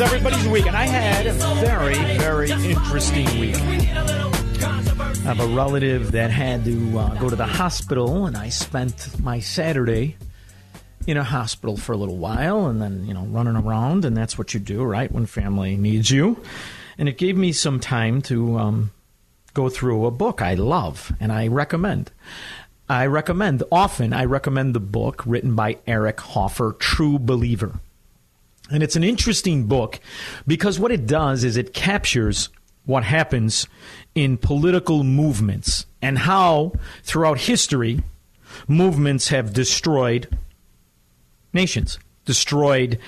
Was everybody's week? And I had a very, very interesting week. I have a relative that had to uh, go to the hospital, and I spent my Saturday in a hospital for a little while and then, you know, running around, and that's what you do, right, when family needs you. And it gave me some time to um, go through a book I love and I recommend. I recommend, often, I recommend the book written by Eric Hoffer, True Believer. And it's an interesting book because what it does is it captures what happens in political movements and how, throughout history, movements have destroyed nations, destroyed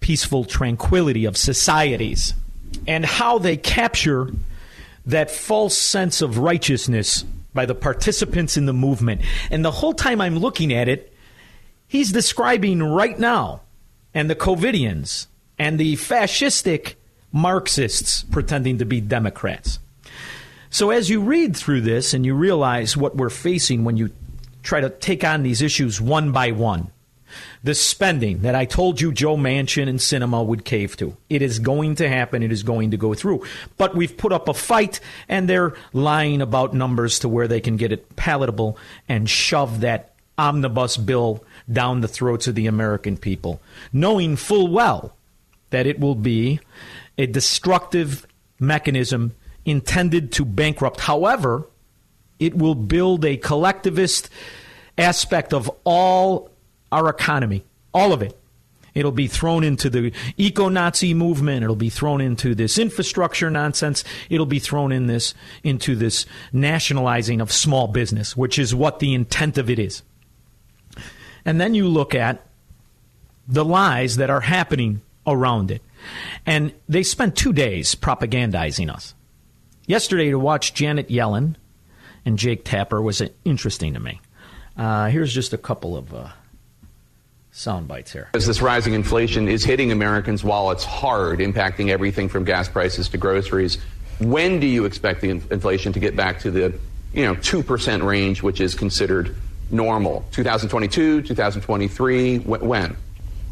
peaceful tranquility of societies, and how they capture that false sense of righteousness by the participants in the movement. And the whole time I'm looking at it, he's describing right now and the COVIDians and the fascistic Marxists pretending to be Democrats. So as you read through this and you realize what we're facing when you try to take on these issues one by one, the spending that I told you Joe Manchin and Sinema would cave to. It is going to happen. It is going to go through. But we've put up a fight, and they're lying about numbers to where they can get it palatable and shove that omnibus bill down the throats of the American people, knowing full well that it will be a destructive mechanism intended to bankrupt. However, it will build a collectivist aspect of all our economy, all of it. It'll be thrown into the eco Nazi movement. It'll be thrown into this infrastructure nonsense. It'll be thrown in this into this nationalizing of small business, which is what the intent of it is. And then you look at the lies that are happening around it. And they spent two days propagandizing us. Yesterday, to watch Janet Yellen and Jake Tapper was interesting to me. Uh, here's just a couple of uh, sound bites here. As this rising inflation is hitting Americans' wallets hard, impacting everything from gas prices to groceries, when do you expect the inflation to get back to the you know 2% range, which is considered normal? 2022, 2023, when?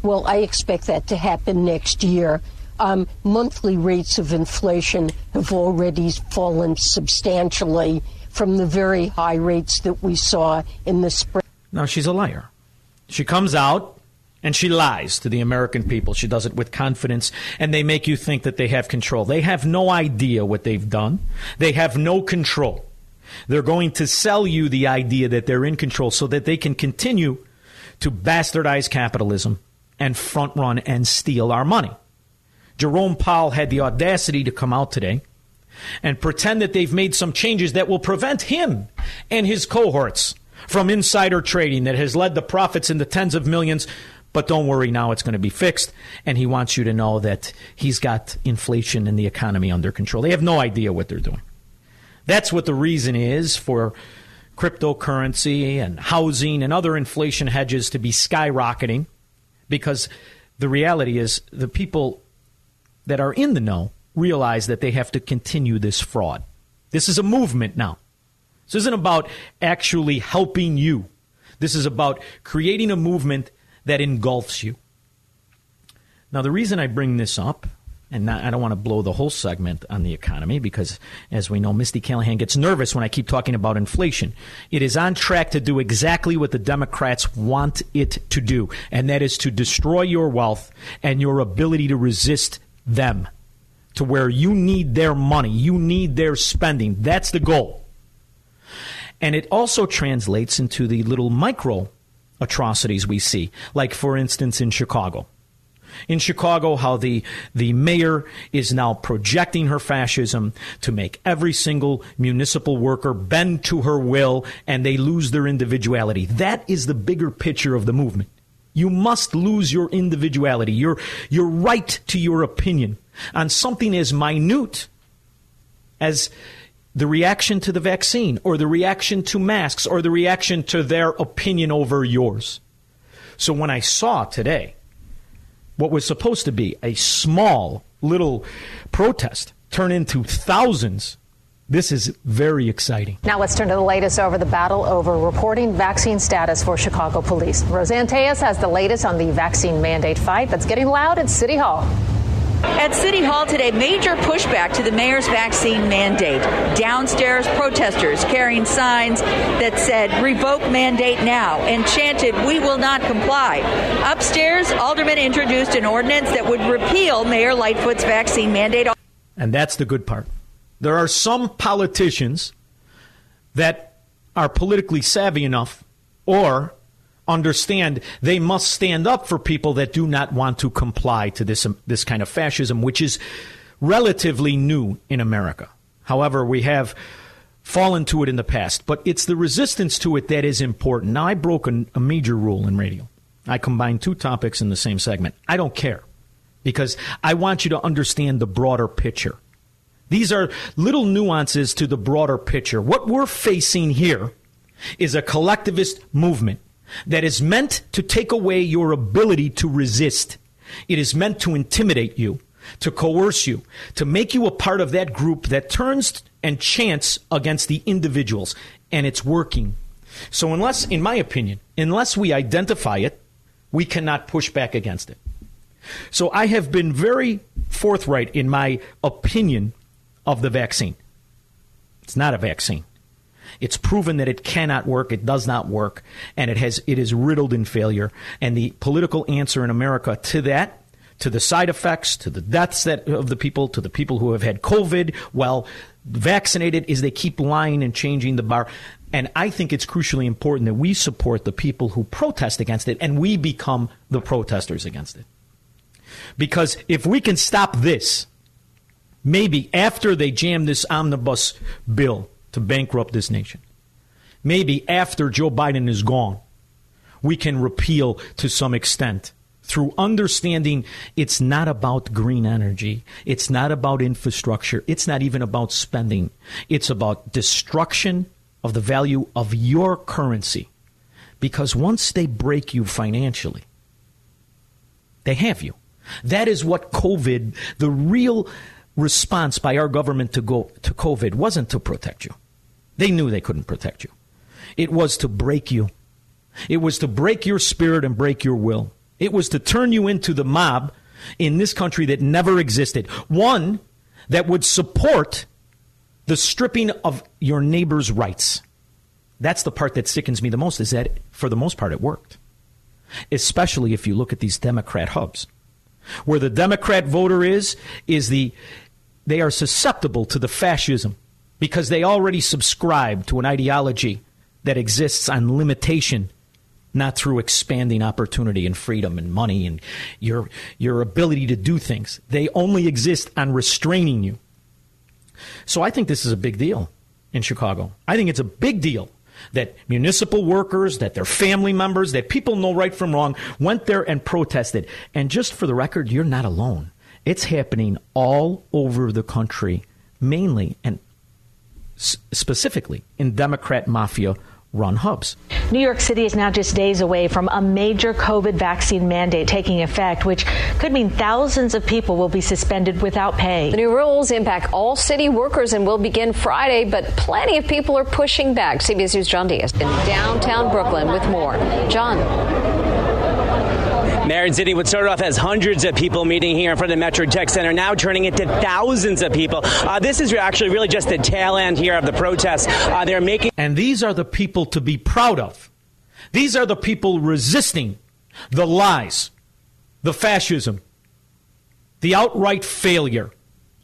Well, I expect that to happen next year. Um, monthly rates of inflation have already fallen substantially from the very high rates that we saw in the spring. Now, she's a liar. She comes out and she lies to the American people. She does it with confidence, and they make you think that they have control. They have no idea what they've done, they have no control. They're going to sell you the idea that they're in control so that they can continue to bastardize capitalism and front run and steal our money. Jerome Powell had the audacity to come out today and pretend that they've made some changes that will prevent him and his cohorts from insider trading that has led the profits in the tens of millions. But don't worry, now it's going to be fixed. And he wants you to know that he's got inflation and the economy under control. They have no idea what they're doing. That's what the reason is for cryptocurrency and housing and other inflation hedges to be skyrocketing because the reality is the people that are in the know realize that they have to continue this fraud. This is a movement now. This isn't about actually helping you. This is about creating a movement that engulfs you. Now, the reason I bring this up and not, I don't want to blow the whole segment on the economy because, as we know, Misty Callahan gets nervous when I keep talking about inflation. It is on track to do exactly what the Democrats want it to do, and that is to destroy your wealth and your ability to resist them to where you need their money, you need their spending. That's the goal. And it also translates into the little micro atrocities we see, like, for instance, in Chicago in Chicago how the, the mayor is now projecting her fascism to make every single municipal worker bend to her will and they lose their individuality. That is the bigger picture of the movement. You must lose your individuality, your, your right to your opinion on something as minute as the reaction to the vaccine or the reaction to masks or the reaction to their opinion over yours. So when I saw today what was supposed to be a small little protest turn into thousands. This is very exciting. Now let's turn to the latest over the battle over reporting vaccine status for Chicago police. Roseanne Tellez has the latest on the vaccine mandate fight that's getting loud at City Hall. At City Hall today, major pushback to the mayor's vaccine mandate. Downstairs, protesters carrying signs that said, revoke mandate now, and chanted, we will not comply. Upstairs, aldermen introduced an ordinance that would repeal Mayor Lightfoot's vaccine mandate. And that's the good part. There are some politicians that are politically savvy enough or understand they must stand up for people that do not want to comply to this um, this kind of fascism, which is relatively new in America. However, we have fallen to it in the past, but it's the resistance to it that is important. Now, I broke a, a major rule in radio. I combined two topics in the same segment. I don't care because I want you to understand the broader picture. These are little nuances to the broader picture. What we're facing here is a collectivist movement that is meant to take away your ability to resist. It is meant to intimidate you, to coerce you, to make you a part of that group that turns and chants against the individuals. And it's working. So, unless, in my opinion, unless we identify it, we cannot push back against it. So, I have been very forthright in my opinion of the vaccine. It's not a vaccine. It's proven that it cannot work, it does not work, and it has it is riddled in failure. And the political answer in America to that to the side effects, to the deaths that, of the people, to the people who have had COVID, well, vaccinated, is they keep lying and changing the bar. And I think it's crucially important that we support the people who protest against it and we become the protesters against it. Because if we can stop this, maybe after they jam this omnibus bill to bankrupt this nation. Maybe after Joe Biden is gone, we can repeal to some extent through understanding it's not about green energy. It's not about infrastructure. It's not even about spending. It's about destruction of the value of your currency. Because once they break you financially, they have you. That is what COVID, the real response by our government to go to COVID wasn't to protect you. They knew they couldn't protect you. It was to break you. It was to break your spirit and break your will. It was to turn you into the mob in this country that never existed. One that would support the stripping of your neighbor's rights. That's the part that sickens me the most is that for the most part it worked. Especially if you look at these Democrat hubs. Where the Democrat voter is is the they are susceptible to the fascism because they already subscribe to an ideology that exists on limitation not through expanding opportunity and freedom and money and your your ability to do things. They only exist on restraining you. So I think this is a big deal in Chicago. I think it's a big deal that municipal workers, that their family members, that people know right from wrong went there and protested. And just for the record, you're not alone. It's happening all over the country, mainly and specifically in Democrat mafia run hubs. New York City is now just days away from a major COVID vaccine mandate taking effect, which could mean thousands of people will be suspended without pay. The new rules impact all city workers and will begin Friday, but plenty of people are pushing back. CBS News' John Diaz in downtown Brooklyn with more. John. Marin City, would start off as hundreds of people meeting here in front of the Metro Tech Center, now turning into thousands of people. Uh, this is actually really just the tail end here of the protests. Uh, they're making. And these are the people to be proud of. These are the people resisting the lies, the fascism, the outright failure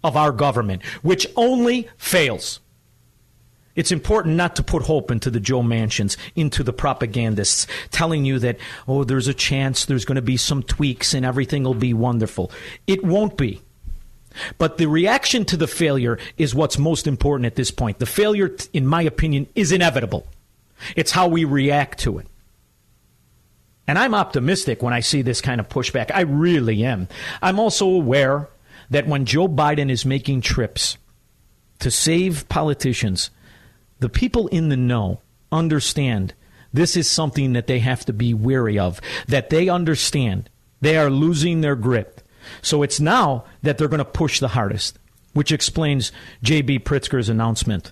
of our government, which only fails. It's important not to put hope into the Joe Manchins, into the propagandists, telling you that, oh, there's a chance there's going to be some tweaks and everything will be wonderful. It won't be. But the reaction to the failure is what's most important at this point. The failure, in my opinion, is inevitable. It's how we react to it. And I'm optimistic when I see this kind of pushback. I really am. I'm also aware that when Joe Biden is making trips to save politicians, the people in the know understand this is something that they have to be wary of, that they understand they are losing their grip. So it's now that they're going to push the hardest, which explains J.B. Pritzker's announcement.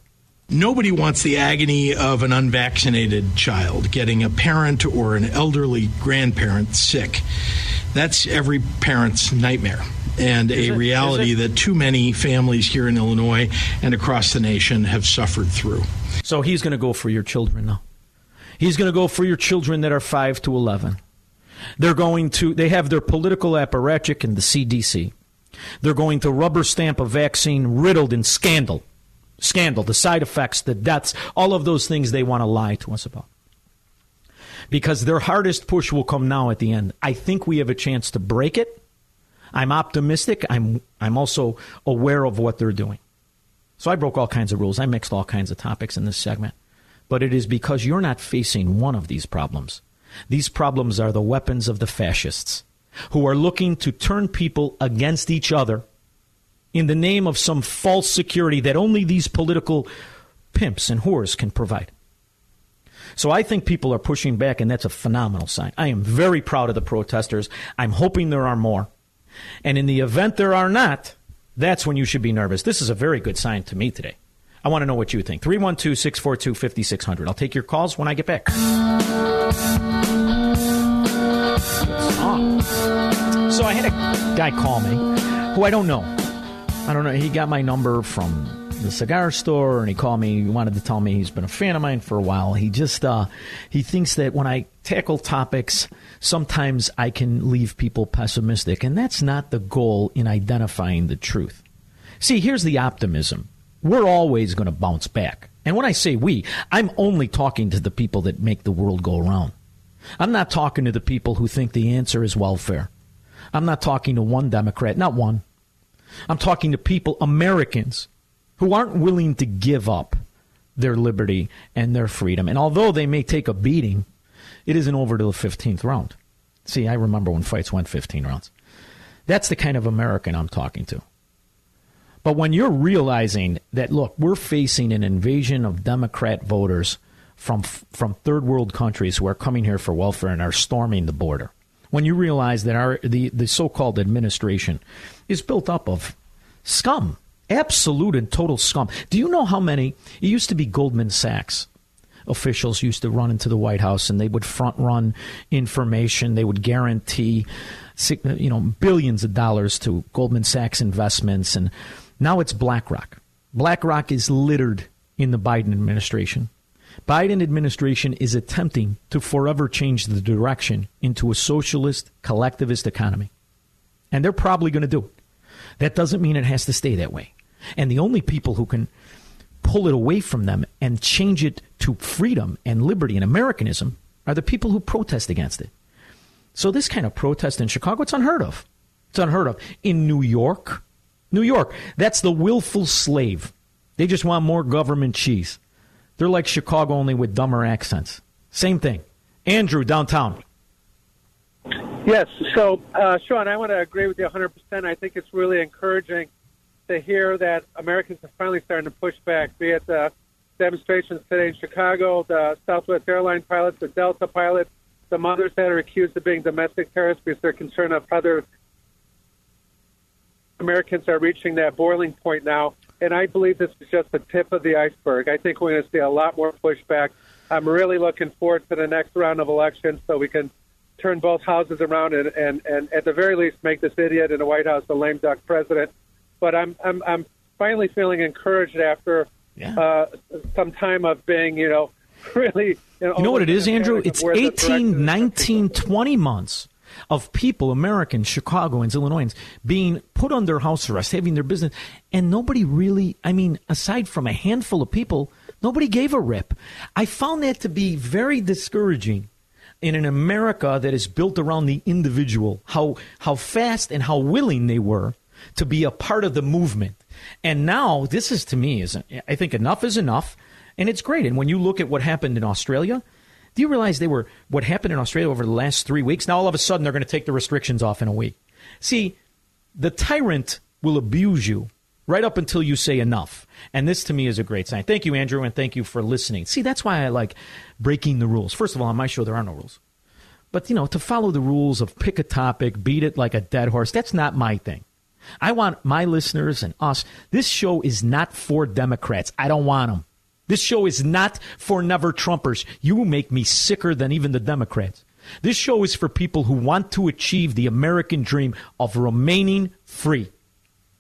Nobody wants the agony of an unvaccinated child getting a parent or an elderly grandparent sick. That's every parent's nightmare and a reality that too many families here in Illinois and across the nation have suffered through. So he's going to go for your children now. He's going to go for your children that are 5 to 11. They're going to, they have their political apparatchik in the CDC. They're going to rubber stamp a vaccine riddled in scandal. Scandal, the side effects, the deaths, all of those things they want to lie to us about. Because their hardest push will come now at the end. I think we have a chance to break it. I'm optimistic. I'm, I'm also aware of what they're doing. So I broke all kinds of rules. I mixed all kinds of topics in this segment. But it is because you're not facing one of these problems. These problems are the weapons of the fascists who are looking to turn people against each other in the name of some false security that only these political pimps and whores can provide. So I think people are pushing back, and that's a phenomenal sign. I am very proud of the protesters. I'm hoping there are more. And in the event there are not, that's when you should be nervous. This is a very good sign to me today. I want to know what you think. 312 642 5600. I'll take your calls when I get back. So I had a guy call me who I don't know. I don't know. He got my number from the cigar store and he called me. He wanted to tell me he's been a fan of mine for a while. He just uh, he thinks that when I tackle topics, sometimes I can leave people pessimistic, and that's not the goal in identifying the truth. See, here's the optimism. We're always going to bounce back. And when I say we, I'm only talking to the people that make the world go around. I'm not talking to the people who think the answer is welfare. I'm not talking to one Democrat, not one. I'm talking to people, Americans, who aren't willing to give up their liberty and their freedom. And although they may take a beating, it isn't over to the 15th round. See, I remember when fights went 15 rounds. That's the kind of American I'm talking to. But when you're realizing that, look, we're facing an invasion of Democrat voters from, from third world countries who are coming here for welfare and are storming the border, when you realize that our, the, the so called administration is built up of scum, absolute and total scum. Do you know how many? It used to be Goldman Sachs officials used to run into the White House and they would front run information. They would guarantee, you know, billions of dollars to Goldman Sachs investments. And now it's BlackRock. BlackRock is littered in the Biden administration. Biden administration is attempting to forever change the direction into a socialist, collectivist economy. And they're probably going to do it. That doesn't mean it has to stay that way. And the only people who can pull it away from them and change it to freedom and liberty and Americanism are the people who protest against it. So this kind of protest in Chicago, it's unheard of. It's unheard of. In New York, New York, that's the willful slave. They just want more government cheese. They're like Chicago, only with dumber accents. Same thing. Andrew, downtown. Yes. So, uh, Shaun, I want to agree with you 100%. I think it's really encouraging to hear that Americans are finally starting to push back, be it the demonstrations today in Chicago. The Southwest airline pilots, the Delta pilots, the mothers that are accused of being domestic terrorists because they're concerned of other Americans are reaching that boiling point now. And I believe this is just the tip of the iceberg. I think we're going to see a lot more pushback. I'm really looking forward to the next round of elections so we can turn both houses around and, and, and at the very least make this idiot in the White House the lame duck president. But I'm I'm, I'm finally feeling encouraged after yeah. uh, some time of being, you know, really. You know, you know what it is, Andrew? It's 18, 19, 20 months of people, Americans, Chicagoans, Illinoisans, being put under house arrest, having their business, and nobody really, I mean, aside from a handful of people, nobody gave a rip. I found that to be very discouraging in an America that is built around the individual, how, how fast and how willing they were to be a part of the movement. And now this is to me is I think enough is enough, and it's great. And when you look at what happened in Australia, do you realize they were what happened in Australia over the last three weeks? Now all of a sudden they're going to take the restrictions off in a week. See, the tyrant will abuse you right up until you say enough. And this to me is a great sign. Thank you, Andrew, and thank you for listening. See, that's why I like breaking the rules. First of all, on my show, there are no rules. But, you know, to follow the rules of pick a topic, beat it like a dead horse, that's not my thing. I want my listeners and us. This show is not for Democrats. I don't want them. This show is not for never Trumpers. You make me sicker than even the Democrats. This show is for people who want to achieve the American dream of remaining free,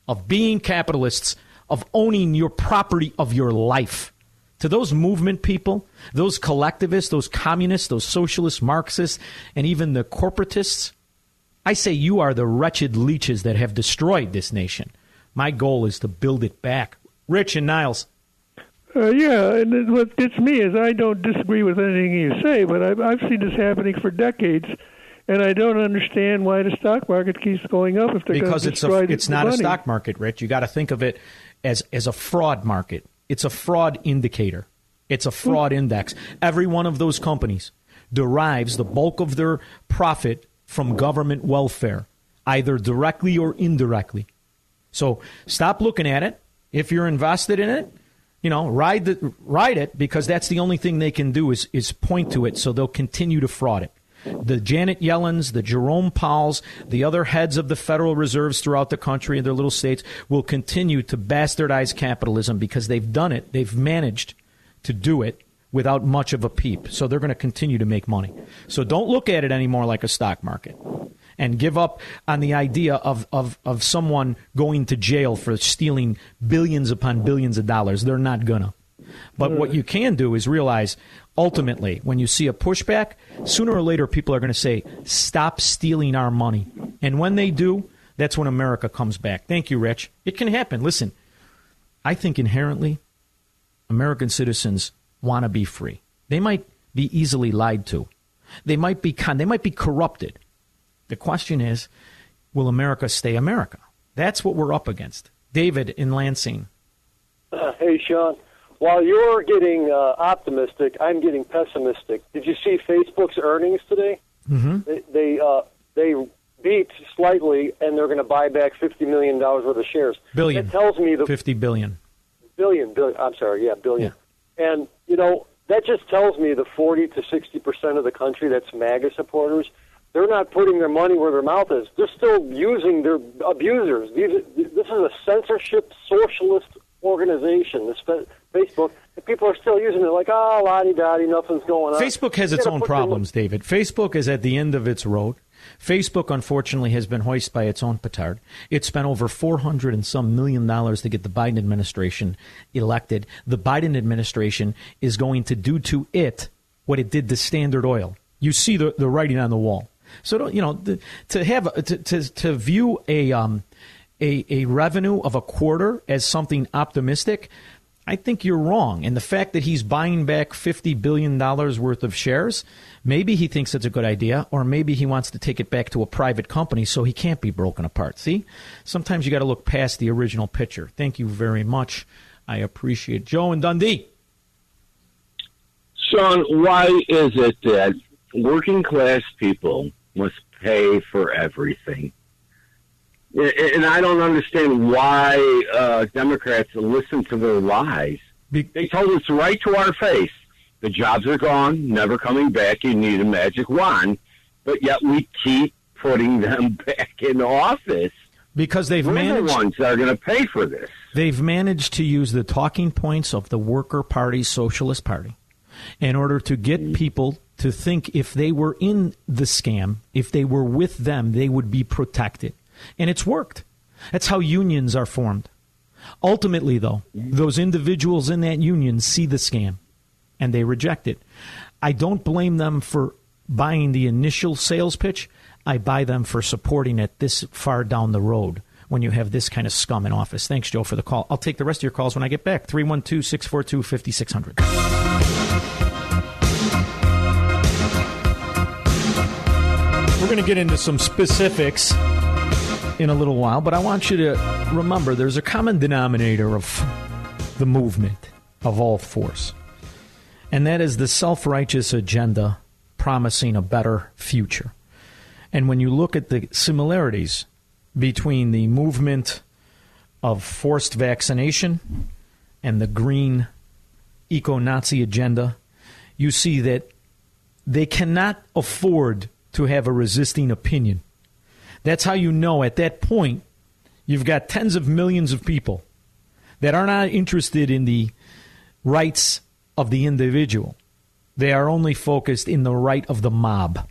of being capitalists, of owning your property of your life. To those movement people, those collectivists, those communists, those socialists, Marxists, and even the corporatists, I say you are the wretched leeches that have destroyed this nation. My goal is to build it back. Rich and Niles. Uh, yeah, and what gets me is I don't disagree with anything you say, but I've, I've seen this happening for decades, and I don't understand why the stock market keeps going up if they're because it's a, it's not money. a stock market, Rich. You got to think of it as as a fraud market. It's a fraud indicator. It's a fraud index. Every one of those companies derives the bulk of their profit from government welfare, either directly or indirectly. So stop looking at it. If you're invested in it, you know, ride the ride it because that's the only thing they can do is is point to it so they'll continue to fraud it. The Janet Yellens, the Jerome Powells, the other heads of the Federal Reserves throughout the country and their little states will continue to bastardize capitalism because they've done it. They've managed to do it without much of a peep. So they're going to continue to make money. So don't look at it anymore like a stock market and give up on the idea of, of, of someone going to jail for stealing billions upon billions of dollars. They're not going to. But what you can do is realize ultimately, when you see a pushback, sooner or later people are going to say, stop stealing our money. And when they do, that's when America comes back. Thank you, Rich. It can happen. Listen, I think inherently American citizens want to be free. They might be easily lied to. They might be con- they might be corrupted. The question is, will America stay America? That's what we're up against. David in Lansing. Uh, hey, Shaun. While you're getting uh, optimistic, I'm getting pessimistic. Did you see Facebook's earnings today? Mm-hmm. They they, uh, they beat slightly, and they're going to buy back fifty million dollars worth of shares. Billion. That tells me the fifty billion. Billion, billion. I'm sorry, yeah, billion. Yeah. And you know that just tells me the forty to sixty percent of the country that's MAGA supporters they're not putting their money where their mouth is. They're still using their abusers. These, this is a censorship socialist organization. This Facebook, people are still using it like, ah, oh, la di da nothing's going on. Facebook has its own problems, David. Facebook is at the end of its road. Facebook, unfortunately, has been hoisted by its own petard. It spent over 400 and some million dollars to get the Biden administration elected. The Biden administration is going to do to it what it did to Standard Oil. You see the, the writing on the wall. So you know the, to have to, to, to view a um a, a revenue of a quarter as something optimistic, I think you're wrong. And the fact that he's buying back fifty billion dollars worth of shares, maybe he thinks it's a good idea, or maybe he wants to take it back to a private company so he can't be broken apart. See, sometimes you got to look past the original picture. Thank you very much. I appreciate Joe and Dundee. Shaun, why is it that working class people must pay for everything. And I don't understand why uh, Democrats listen to their lies. They told us right to our face the jobs are gone, never coming back. You need a magic wand, but yet we keep putting them back in office because they've We're managed the ones that are going to pay for this. They've managed to use the talking points of the Worker Party, Socialist Party, in order to get people to think if they were in the scam, if they were with them, they would be protected. And it's worked. That's how unions are formed. Ultimately, though, those individuals in that union see the scam and they reject it. I don't blame them for buying the initial sales pitch. I buy them for supporting it this far down the road when you have this kind of scum in office. Thanks, Joe, for the call. I'll take the rest of your calls when I get back. 312 642 5600. We're going to get into some specifics in a little while, but I want you to remember there's a common denominator of the movement of all force, and that is the self righteous agenda promising a better future. And when you look at the similarities between the movement of forced vaccination and the green eco Nazi agenda, you see that they cannot afford to have a resisting opinion. That's how you know at that point you've got tens of millions of people that are not interested in the rights of the individual. They are only focused in the right of the mob.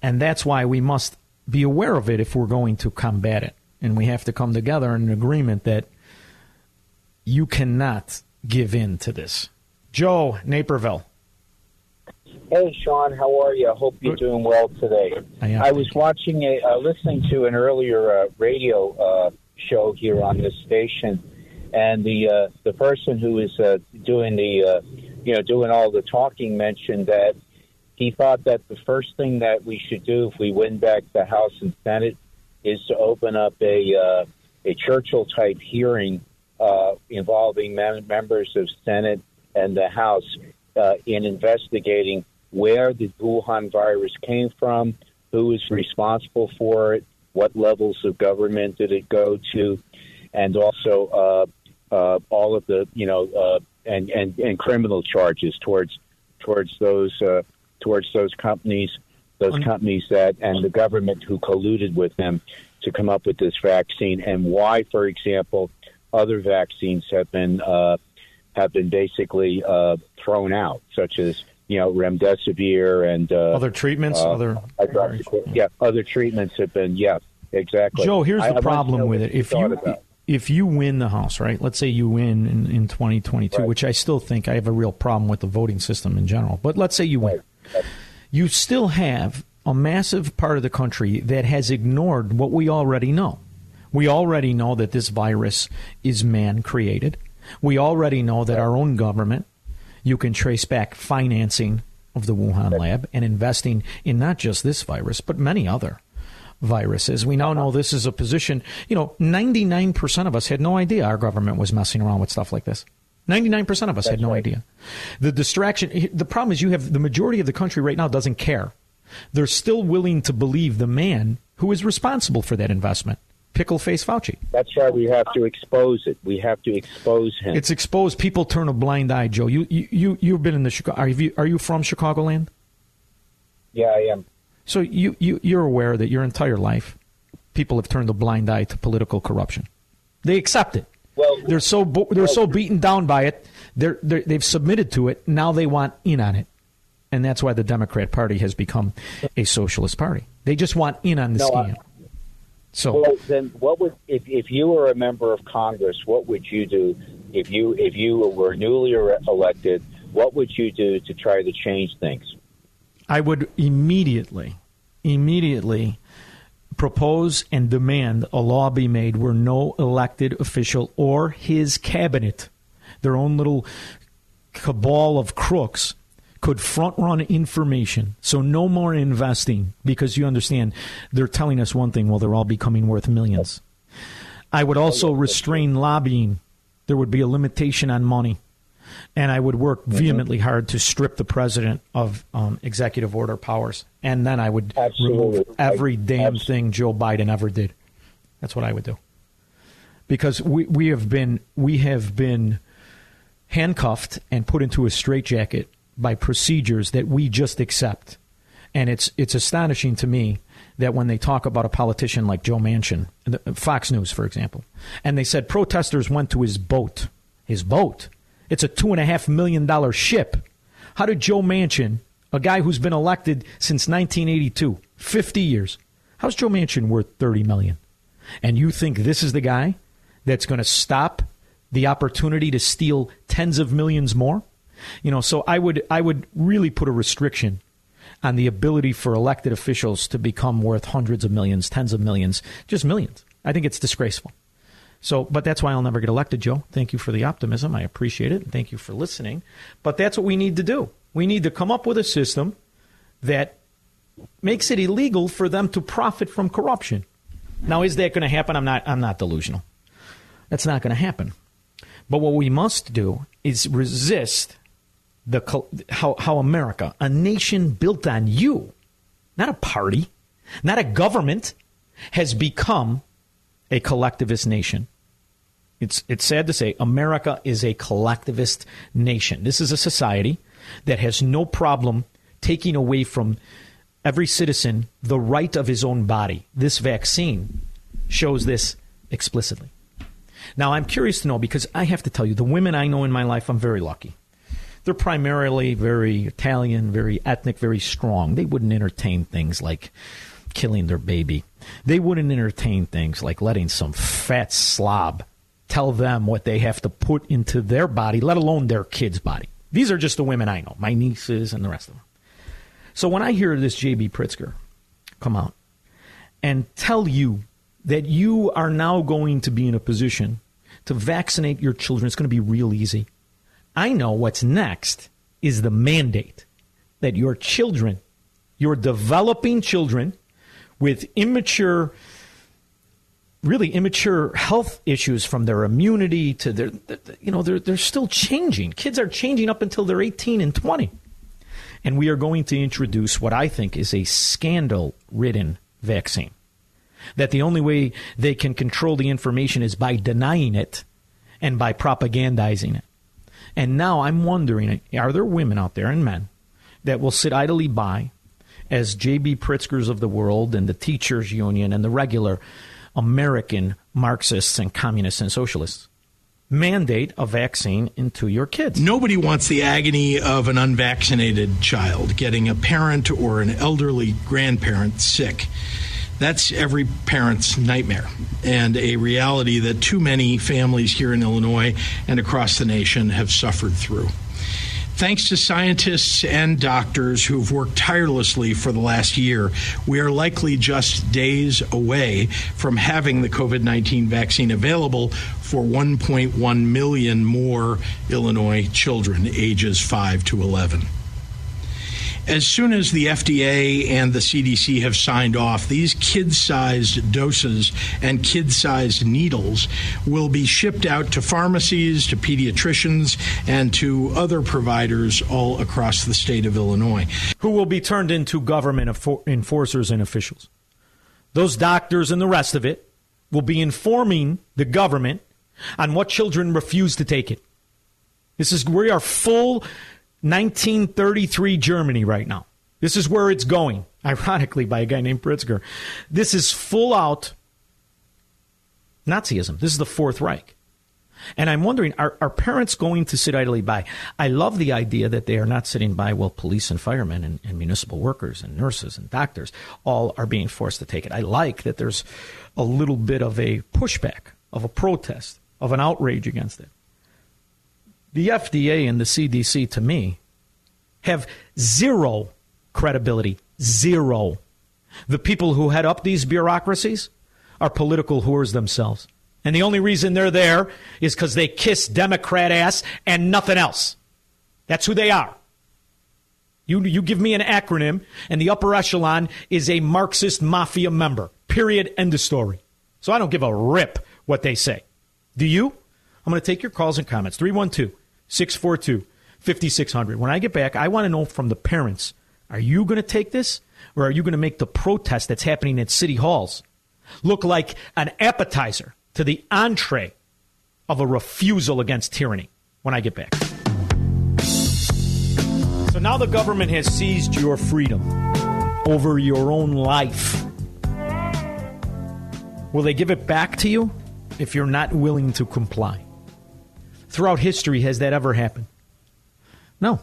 And that's why we must be aware of it if we're going to combat it. And we have to come together in an agreement that you cannot give in to this. Joe, Naperville. Hey, Shaun, how are you? I hope you're doing well today. I, am, I was watching a, uh, listening to an earlier uh, radio uh, show here on this station, and the uh, the person who was uh, doing the uh, you know doing all the talking mentioned that he thought that the first thing that we should do if we win back the House and Senate is to open up a uh, a Churchill type hearing uh, involving mem- members of Senate and the House uh, in investigating where the Wuhan virus came from, who is responsible for it, what levels of government did it go to, and also uh, uh, all of the you know uh, and, and and criminal charges towards towards those uh, towards those companies, those companies that and the government who colluded with them to come up with this vaccine, and why, for example, other vaccines have been uh, have been basically uh, thrown out, such as you know remdesivir and uh, other treatments, uh, other yeah, other treatments have been yeah, exactly. Joe, here's I- the I problem with it. If you about if you win the House, right? Let's say you win in, in 2022, which I still think I have a real problem with the voting system in general. But let's say you win, you still have a massive part of the country that has ignored what we already know. We already know that this virus is man created. We already know that our own government, you can trace back financing of the Wuhan lab and investing in not just this virus, but many other viruses. We now know this is a position, you know, 99% of us had no idea our government was messing around with stuff like this. 99% of us had no idea. The distraction, eh, the problem is you have the majority of the country right now doesn't care. They're still willing to believe the man who is responsible for that investment, Pickle Face Fauci. That's why we have to expose it. We have to expose him. It's exposed. People turn a blind eye, Joe. You, you, you, you've been in the Chicago. Are you, are you from Chicagoland? yeah, I am. So you, you, you're aware that your entire life, people have turned a blind eye to political corruption. They accept it. Well, they're so bo- they're so beaten down by it. They're, they're they've submitted to it. Now they want in on it, and that's why the Democrat Party has become a socialist party. They just want in on the No. So well, then what would if if you were a member of Congress, what would you do if you if you were newly elected? What would you do to try to change things? I would immediately, immediately propose and demand a law be made where no elected official or his cabinet, their own little cabal of crooks, could front run information. So no more investing because you understand they're telling us one thing while they're all becoming worth millions. I would also restrain lobbying. There would be a limitation on money. And I would work vehemently hard to strip the president of um, executive order powers. And then I would remove every damn thing Joe Biden ever did. That's what I would do. Because we, we have been we have been handcuffed and put into a straitjacket by procedures that we just accept. And it's it's astonishing to me that when they talk about a politician like Joe Manchin, uh, Fox News, for example, and they said protesters went to his boat. His boat. It's a two and a half million dollar ship. How did Joe Manchin, a guy who's been elected since 1982, 50 years, how's Joe Manchin worth 30 million? And you think this is the guy that's going to stop the opportunity to steal tens of millions more? You know, so I would I would really put a restriction on the ability for elected officials to become worth hundreds of millions, tens of millions, just millions. I think it's disgraceful. So, but that's why I'll never get elected, Joe. Thank you for the optimism. I appreciate it. And Thank you for listening. But that's what we need to do. We need to come up with a system that makes it illegal for them to profit from corruption. Now, is that going to happen? I'm not. I'm not delusional. That's not going to happen. But what we must do is resist the how, how America, a nation built on you, not a party, not a government, has become a collectivist nation. It's, it's sad to say America is a collectivist nation. This is a society that has no problem taking away from every citizen the right of his own body. This vaccine shows this explicitly. Now, I'm curious to know because I have to tell you, the women I know in my life, I'm very lucky. They're primarily very Italian, very ethnic, very strong. They wouldn't entertain things like killing their baby. They wouldn't entertain things like letting some fat slob tell them what they have to put into their body, let alone their kid's body. These are just the women I know, my nieces and the rest of them. So when I hear this J.B. Pritzker come out and tell you that you are now going to be in a position to vaccinate your children. It's going to be real easy. I know what's next is the mandate that your children, your developing children with immature, really immature health issues from their immunity to their, you know, they're, they're still changing. Kids are changing up until they're 18 and 20. And we are going to introduce what I think is a scandal ridden vaccine that the only way they can control the information is by denying it and by propagandizing it. And now I'm wondering are there women out there and men that will sit idly by as J.B. Pritzkers of the world and the teachers union and the regular American Marxists and communists and socialists mandate a vaccine into your kids. Nobody wants the agony of an unvaccinated child getting a parent or an elderly grandparent sick. That's every parent's nightmare and a reality that too many families here in Illinois and across the nation have suffered through. Thanks to scientists and doctors who've worked tirelessly for the last year, we are likely just days away from having the COVID 19 vaccine available for 1.1 million more Illinois children ages 5 to 11 as soon as the FDA and the CDC have signed off, these kid sized doses and kid sized needles will be shipped out to pharmacies, to pediatricians, and to other providers all across the state of Illinois. Who will be turned into government enforcers and officials. Those doctors and the rest of it will be informing the government on what children refuse to take it. This is we are full 1933 Germany right now. This is where it's going, ironically, by a guy named Pritzker. This is full out Nazism. This is the Fourth Reich. And I'm wondering, are, are parents going to sit idly by? I love the idea that they are not sitting by while police and firemen and, and municipal workers and nurses and doctors all are being forced to take it. I like that there's a little bit of a pushback, of a protest, of an outrage against it. The FDA and the CDC, to me, have zero credibility. Zero. The people who head up these bureaucracies are political whores themselves. And the only reason they're there is because they kiss Democrat ass and nothing else. That's who they are. You, you give me an acronym, and the upper echelon is a Marxist mafia member. Period. End of story. So I don't give a rip what they say. Do you? I'm going to take your calls and comments. 312 642 5600. When I get back, I want to know from the parents are you going to take this or are you going to make the protest that's happening at city halls look like an appetizer to the entree of a refusal against tyranny? when I get back. So now the government has seized your freedom over your own life. Will they give it back to you if you're not willing to comply? Throughout history, has that ever happened? No.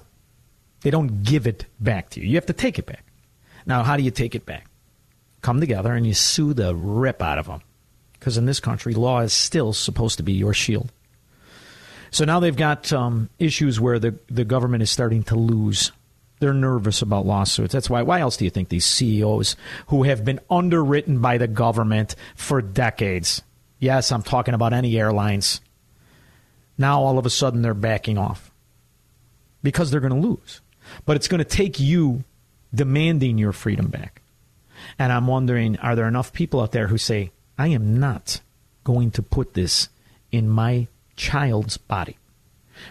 They don't give it back to you. You have to take it back. Now, how do you take it back? Come together and you sue the rip out of them. Because in this country, law is still supposed to be your shield. So now they've got um, issues where the, the government is starting to lose. They're nervous about lawsuits. That's why. Why else do you think these CEOs who have been underwritten by the government for decades? Yes, I'm talking about any airlines. Now all of a sudden they're backing off because they're going to lose. But it's going to take you demanding your freedom back. And I'm wondering are there enough people out there who say, I am not going to put this in my child's body?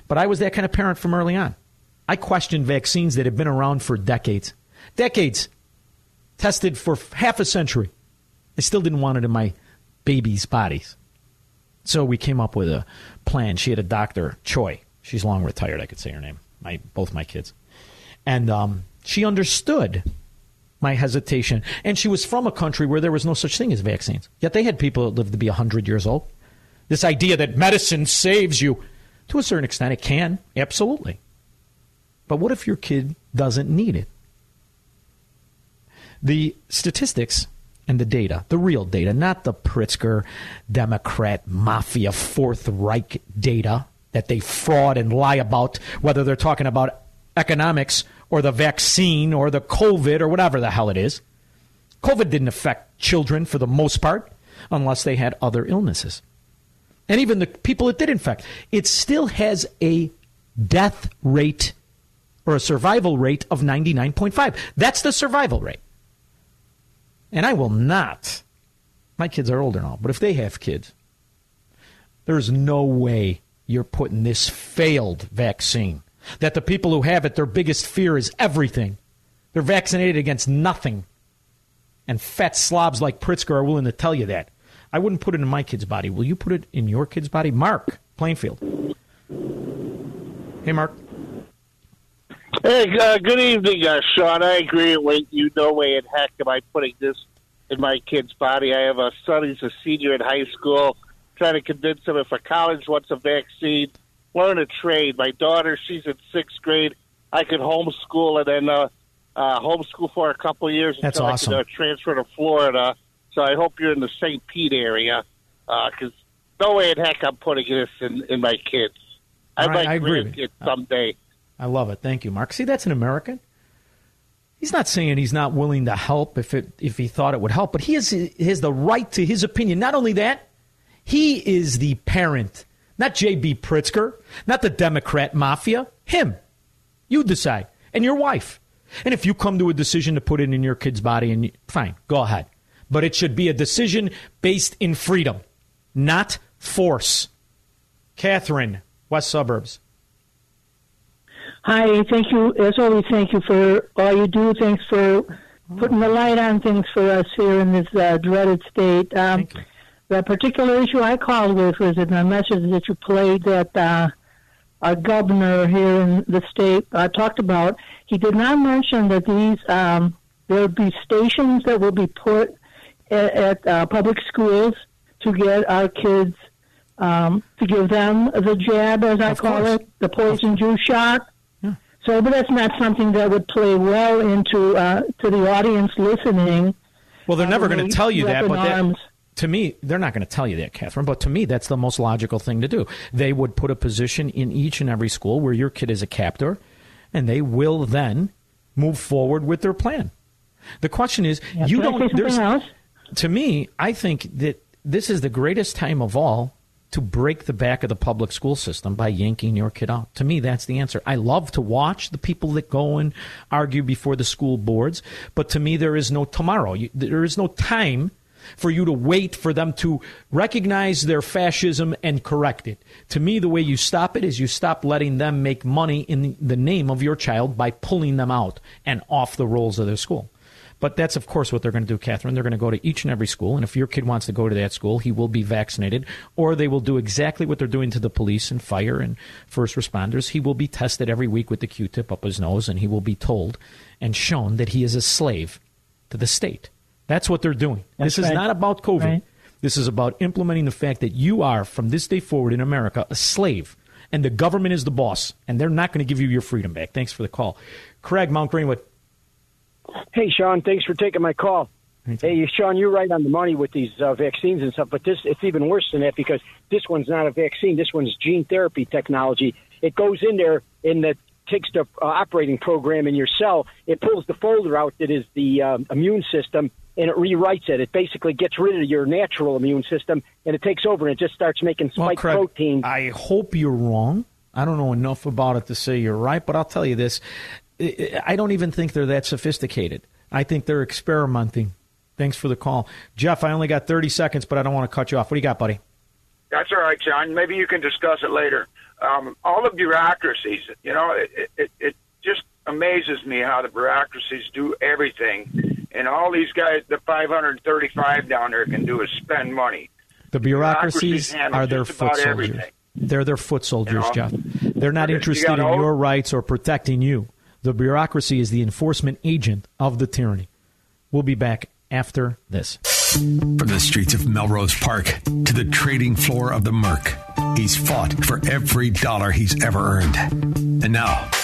But I was that kind of parent from early on. I questioned vaccines that had been around for decades. Decades. Tested for half a century. I still didn't want it in my baby's bodies. So we came up with a plan. She had a doctor, Choi. She's long retired. I could say her name. My both my kids, and um, she understood my hesitation. And she was from a country where there was no such thing as vaccines. Yet they had people that lived to be 100 years old. This idea that medicine saves you, to a certain extent, it can, absolutely. But what if your kid doesn't need it? The statistics and the data, the real data, not the Pritzker Democrat Mafia Fourth Reich data that they fraud and lie about, whether they're talking about economics or the vaccine or the COVID or whatever the hell it is. COVID didn't affect children for the most part unless they had other illnesses. And even the people it did infect, it still has a death rate or a survival rate of 99.5. That's the survival rate. And I will not, my kids are older now, but if they have kids, there's no way you're putting this failed vaccine that the people who have it, their biggest fear is everything. They're vaccinated against nothing. And fat slobs like Pritzker are willing to tell you that. I wouldn't put it in my kid's body. Will you put it in your kid's body? Mark, Plainfield. Hey, Mark. Hey, uh, good evening, uh, Shaun. I agree with you. No way in heck am I putting this in my kid's body. I have a son who's a senior in high school. Trying to convince him if a college wants a vaccine, learn a trade. My daughter, she's in sixth grade. I could homeschool and then uh, uh, homeschool for a couple of years That's until awesome. I could uh, transfer to Florida. So I hope you're in the St. Pete area because no way in heck I'm putting this in, in my kids. All right, like I agree grandkids someday. I love it. Thank you, Mark. See, that's an American. He's not saying he's not willing to help if it if he thought it would help, but he has, he has the right to his opinion. Not only that, he is the parent, not J.B. Pritzker, not the Democrat mafia. Him. You decide, and your wife. And if you come to a decision to put it in your kid's body, and you, fine, go ahead. But it should be a decision based in freedom, not force. Catherine, West Suburbs. Hi, thank you. As always, thank you for all you do. Thanks for putting the light on things for us here in this uh, dreaded state. Um, the particular issue I called with was in the message that you played that uh, our governor here in the state uh, talked about. He did not mention that these um, there would be stations that will be put at, at uh, public schools to get our kids um, to give them the jab, as I call it, the poison juice shot. So, but that's not something that would play well into uh, to the audience listening. Well, they're never Uh, going to tell you that, but that, to me, they're not going to tell you that, Catherine. But to me, that's the most logical thing to do. They would put a position in each and every school where your kid is a captor, and they will then move forward with their plan. The question is, Yeah, you don't. there's, else? to me, I think that this is the greatest time of all to break the back of the public school system by yanking your kid out. To me, that's the answer. I love to watch the people that go and argue before the school boards, but to me, there is no tomorrow. You, there is no time for you to wait for them to recognize their fascism and correct it. To me, the way you stop it is you stop letting them make money in the name of your child by pulling them out and off the rolls of their school. But that's, of course, what they're going to do, Catherine. They're going to go to each and every school, and if your kid wants to go to that school, he will be vaccinated, or they will do exactly what they're doing to the police and fire and first responders. He will be tested every week with the Q tip up his nose, and he will be told and shown that he is a slave to the state. That's what they're doing. That's this is not about COVID. Right. This is about implementing the fact that you are, from this day forward in America, a slave, and the government is the boss, and they're not going to give you your freedom back. Thanks for the call. Craig, Mount Greenwood. Hey, Shaun, thanks for taking my call. Hey, Shaun, you're right on the money with these uh, vaccines and stuff, but this it's even worse than that because this one's not a vaccine. This one's gene therapy technology. It goes in there and that takes the uh, operating program in your cell. It pulls the folder out that is the um, immune system and it rewrites it. It basically gets rid of your natural immune system and it takes over and it just starts making Well, spike Craig, proteins. I hope you're wrong. I don't know enough about it to say you're right, but I'll tell you this. I don't even think they're that sophisticated. I think they're experimenting. Thanks for the call. Jeff, I only got 30 seconds, but I don't want to cut you off. What do you got, buddy? That's all right, John. Maybe you can discuss it later. Um, all the bureaucracies, you know, it, it, it just amazes me how the bureaucracies do everything. And all these guys, the 535 down there, can do is spend money. The bureaucracies bureaucracies are their foot soldiers. everything. They're their foot soldiers, You know? Jeff. They're not interested in your rights or protecting you. The bureaucracy is the enforcement agent of the tyranny. We'll be back after this. From the streets of Melrose Park to the trading floor of the Merc, he's fought for every dollar he's ever earned. And now,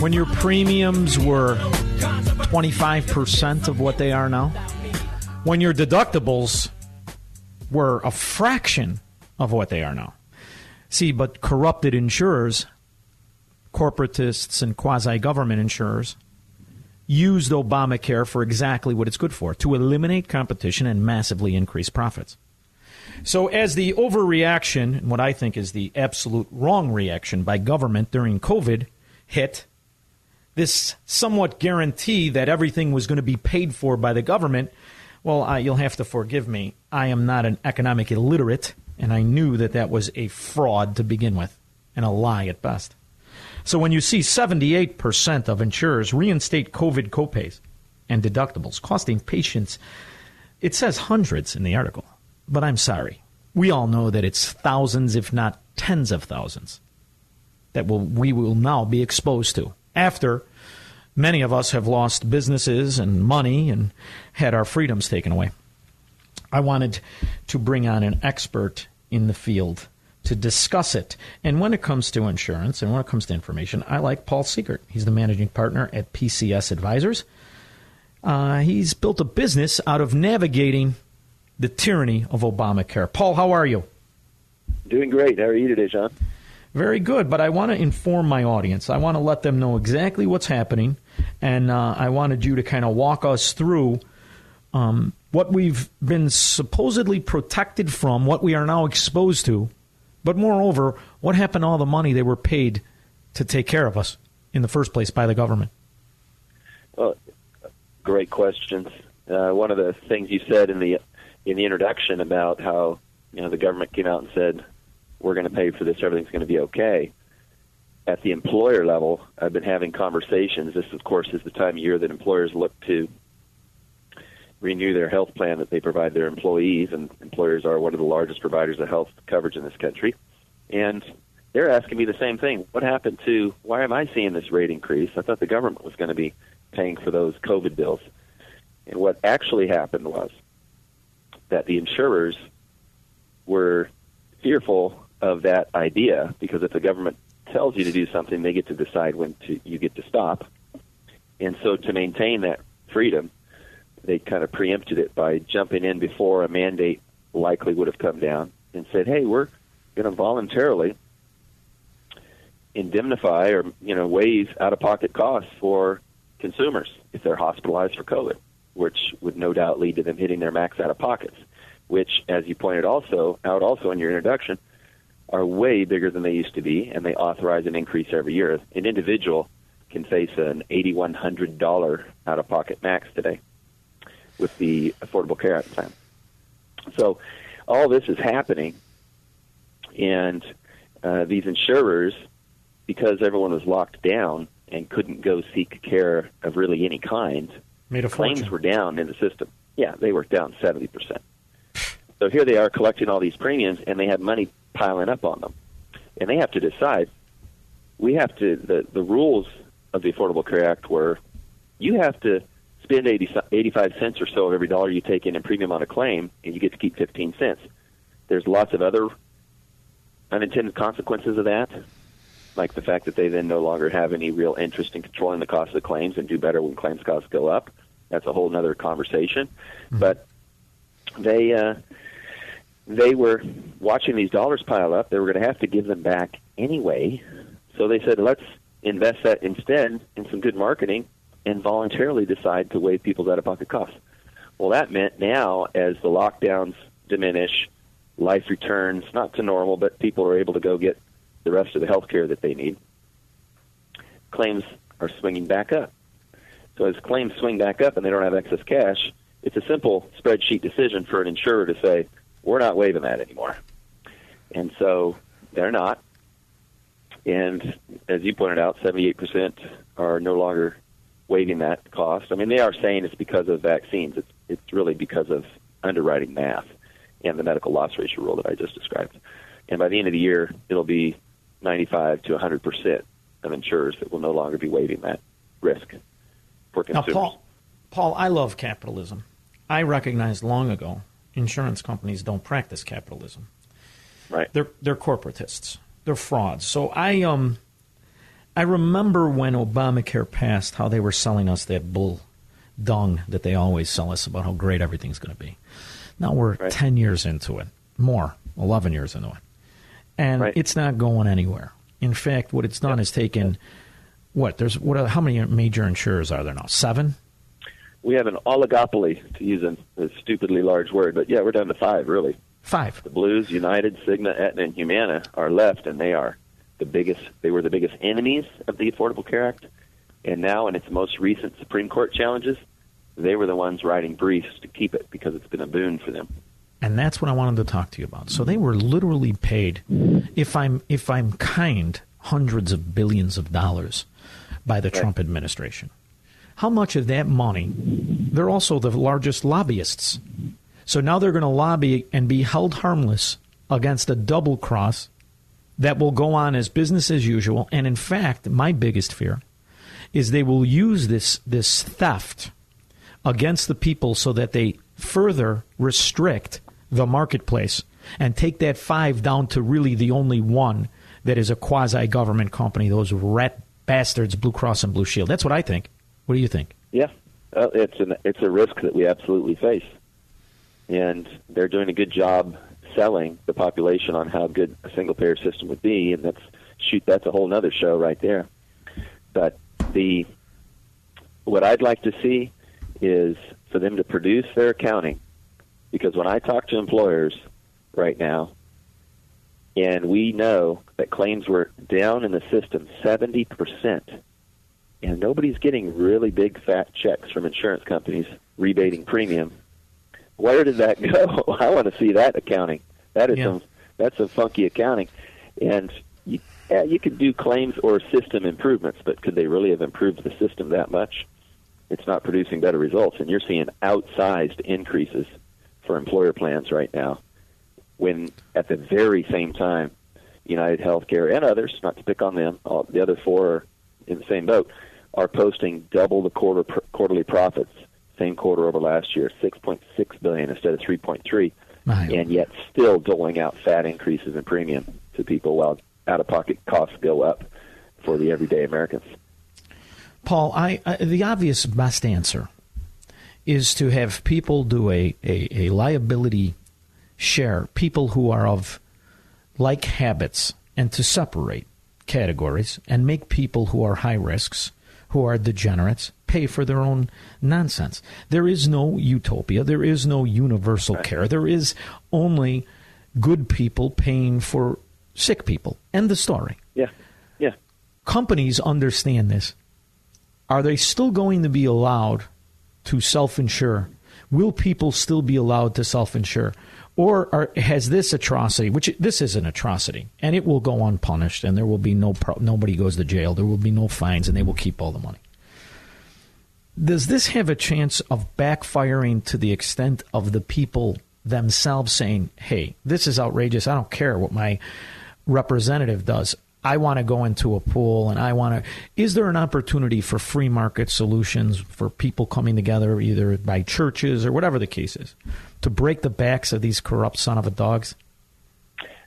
When your premiums were 25% of what they are now? When your deductibles were a fraction of what they are now? See, but corrupted insurers, corporatists, and quasi government insurers used Obamacare for exactly what it's good for to eliminate competition and massively increase profits. So, as the overreaction, and what I think is the absolute wrong reaction by government during COVID hit, this somewhat guarantee that everything was going to be paid for by the government, well, I, you'll have to forgive me. I am not an economic illiterate, and I knew that that was a fraud to begin with, and a lie at best. So, when you see 78% of insurers reinstate COVID copays and deductibles, costing patients, it says hundreds in the article. But I'm sorry. We all know that it's thousands, if not tens of thousands, that will, we will now be exposed to after many of us have lost businesses and money and had our freedoms taken away. I wanted to bring on an expert in the field to discuss it. And when it comes to insurance and when it comes to information, I like Paul Seegert. He's the managing partner at PCS Advisors. Uh, he's built a business out of navigating the tyranny of Obamacare. Paul, how are you? Doing great. How are you today, Shaun? Very good, but I want to inform my audience. I want to let them know exactly what's happening, and uh, I wanted you to kind of walk us through um, what we've been supposedly protected from, what we are now exposed to, but moreover, what happened to all the money they were paid to take care of us in the first place by the government. Well, great questions. Uh, one of the things you said in the in the introduction about how you know the government came out and said we're going to pay for this, everything's going to be okay. At the employer level, I've been having conversations. This, of course, is the time of year that employers look to renew their health plan that they provide their employees, and employers are one of the largest providers of health coverage in this country. And they're asking me the same thing. What happened to why am I seeing this rate increase? I thought the government was going to be paying for those COVID bills. And what actually happened was that the insurers were fearful of that idea because if the government tells you to do something, they get to decide when to, you get to stop. And so to maintain that freedom, they kind of preempted it by jumping in before a mandate likely would have come down and said, "Hey, we're going to voluntarily indemnify or you know waive out-of-pocket costs for consumers if they're hospitalized for COVID." which would no doubt lead to them hitting their max out of pockets, which, as you pointed also out also in your introduction, are way bigger than they used to be, and they authorize an increase every year. An individual can face an $8,100 out of pocket max today with the Affordable Care Act plan. So all this is happening, and uh, these insurers, because everyone was locked down and couldn't go seek care of really any kind, Made a claims fortune. were down in the system. Yeah, they were down 70%. So here they are collecting all these premiums, and they have money piling up on them. And they have to decide. We have to, the, the rules of the Affordable Care Act were you have to spend 80, 85 cents or so of every dollar you take in in premium on a claim, and you get to keep 15 cents. There's lots of other unintended consequences of that, like the fact that they then no longer have any real interest in controlling the cost of the claims and do better when claims costs go up. That's a whole other conversation. But they uh, they were watching these dollars pile up. They were going to have to give them back anyway. So they said, let's invest that instead in some good marketing and voluntarily decide to waive people's out of pocket costs. Well, that meant now, as the lockdowns diminish, life returns, not to normal, but people are able to go get the rest of the health care that they need, claims are swinging back up. So as claims swing back up and they don't have excess cash, it's a simple spreadsheet decision for an insurer to say, we're not waiving that anymore. And so they're not. And as you pointed out, 78% are no longer waiving that cost. I mean, they are saying it's because of vaccines. It's, it's really because of underwriting math and the medical loss ratio rule that I just described. And by the end of the year, it'll be 95 to 100% of insurers that will no longer be waiving that risk for Now. Paul, Paul, I love capitalism. I recognized long ago insurance companies don't practice capitalism. Right. They're they're corporatists. They're frauds. So I um I remember when Obamacare passed how they were selling us that bull dung that they always sell us about how great everything's going to be. Now we're 10 years into it. More, 11 years into it. And it's not going anywhere. In fact, what it's done is taken what? There's what are, how many major insurers are there now? 7? We have an oligopoly, to use a, a stupidly large word, but yeah, we're down to five, really. Five. The Blues, United, Cigna, Aetna, and Humana are left, and they are the biggest. They were the biggest enemies of the Affordable Care Act, and now, in its most recent Supreme Court challenges, they were the ones writing briefs to keep it because it's been a boon for them. And that's what I wanted to talk to you about. So they were literally paid, if I'm if I'm kind, hundreds of billions of dollars by the Trump administration. How much of that money? They're also the largest lobbyists. So now they're going to lobby and be held harmless against a double cross that will go on as business as usual. And in fact, my biggest fear is they will use this this theft against the people so that they further restrict the marketplace and take that five down to really the only one that is a quasi government company, those rat bastards, Blue Cross and Blue Shield. That's what I think. What do you think? Yeah, uh, it's an it's a risk that we absolutely face, and they're doing a good job selling the population on how good a single payer system would be, and that's shoot that's a whole nother show right there. But the what I'd like to see is for them to produce their accounting, because when I talk to employers right now, and we know that claims were down in the system seventy percent and nobody's getting really big fat checks from insurance companies rebating premium. Where did that go? I want to see that accounting. That is Yeah. some that's some funky accounting, and you, yeah, you could do claims or system improvements, but could they really have improved the system that much? It's not producing better results, and you're seeing outsized increases for employer plans right now. When at the very same time, United Healthcare and others, not to pick on them, all, the other four are in the same boat, are posting double the quarter quarterly profits same quarter over last year, 6.6 billion instead of 3.3, and yet still doling out fat increases in premium to people while out-of-pocket costs go up for the everyday Americans. Paul, I, I the obvious best answer is to have people do a, a, a liability share, people who are of like habits, and to separate categories and make people who are high risks, who are degenerates, pay for their own nonsense. There is no utopia. There is no universal care. There is only good people paying for sick people. End the story. Yeah. Yeah. Companies understand this. Are they still going to be allowed to self insure? Will people still be allowed to self insure? Or are, has this atrocity, which this is an atrocity, and it will go unpunished, and there will be no pro- nobody goes to jail, there will be no fines, and they will keep all the money. Does this have a chance of backfiring to the extent of the people themselves saying, "Hey, this is outrageous. I don't care what my representative does. I want to go into a pool and I want to. Is there an opportunity for free market solutions for people coming together, either by churches or whatever the case is, to break the backs of these corrupt son of a dogs?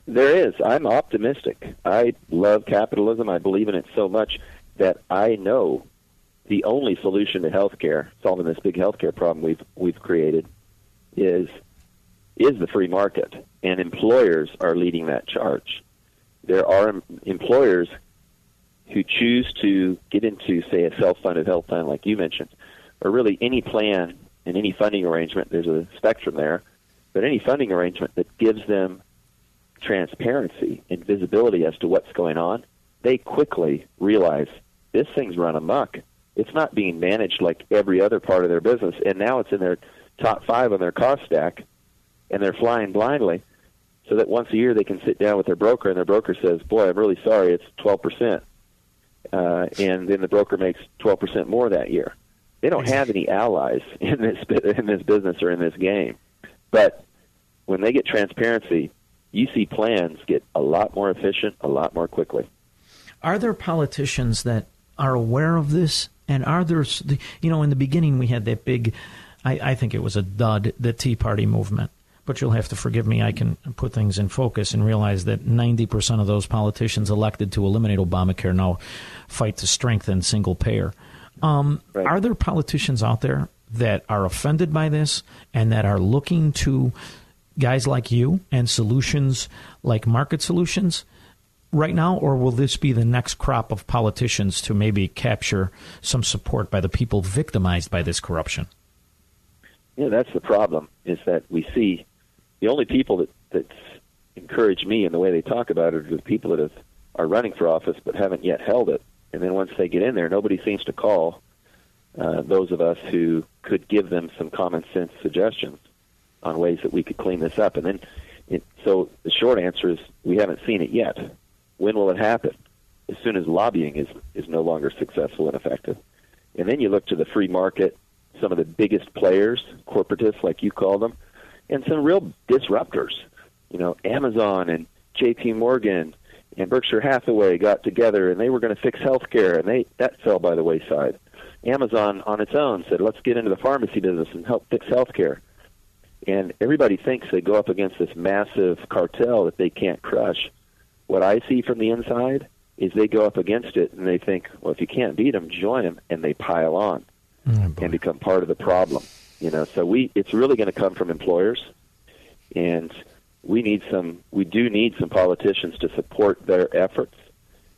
There is. I'm optimistic. I love capitalism. I believe in it so much that I know the only solution to healthcare, solving this big healthcare problem we've we've created, is is the free market, and employers are leading that charge there are employers who choose to get into, say, a self-funded health plan, like you mentioned, or really any plan and any funding arrangement. There's a spectrum there, but any funding arrangement that gives them transparency and visibility as to what's going on, they quickly realize this thing's run amok. It's not being managed like every other part of their business, and now it's in their top five on their cost stack, and they're flying blindly so that once a year they can sit down with their broker and their broker says, "Boy, I'm really sorry, it's 12 percent," uh, and then the broker makes 12 percent more that year. They don't have any allies in this in this business or in this game, but when they get transparency, you see plans get a lot more efficient, a lot more quickly. Are there politicians that are aware of this? And are there, you know, in the beginning we had that big, I, I think it was a dud, the Tea Party movement but you'll have to forgive me. I can put things in focus and realize that 90% of those politicians elected to eliminate Obamacare now fight to strengthen single payer. Um, right. Are there politicians out there that are offended by this and that are looking to guys like you and solutions like market solutions right now, or will this be the next crop of politicians to maybe capture some support by the people victimized by this corruption? Yeah, that's the problem. Is that we see the only people that that encourage me in the way they talk about it are the people that have, are running for office but haven't yet held it. And then once they get in there, nobody seems to call uh, those of us who could give them some common sense suggestions on ways that we could clean this up. And then, it, so the short answer is we haven't seen it yet. When will it happen? As soon as lobbying is is no longer successful and effective. And then you look to the free market, some of the biggest players, corporatists like you call them, and some real disruptors. You know, Amazon and J.P. Morgan and Berkshire Hathaway got together and they were going to fix healthcare, and they that fell by the wayside. Amazon on its own said, "Let's get into the pharmacy business and help fix healthcare." And everybody thinks they go up against this massive cartel that they can't crush. What I see from the inside is they go up against it and they think, well, if you can't beat them, join them, and they pile on oh, and become part of the problem. You know, so we it's really going to come from employers, and we need some. We do need some politicians to support their efforts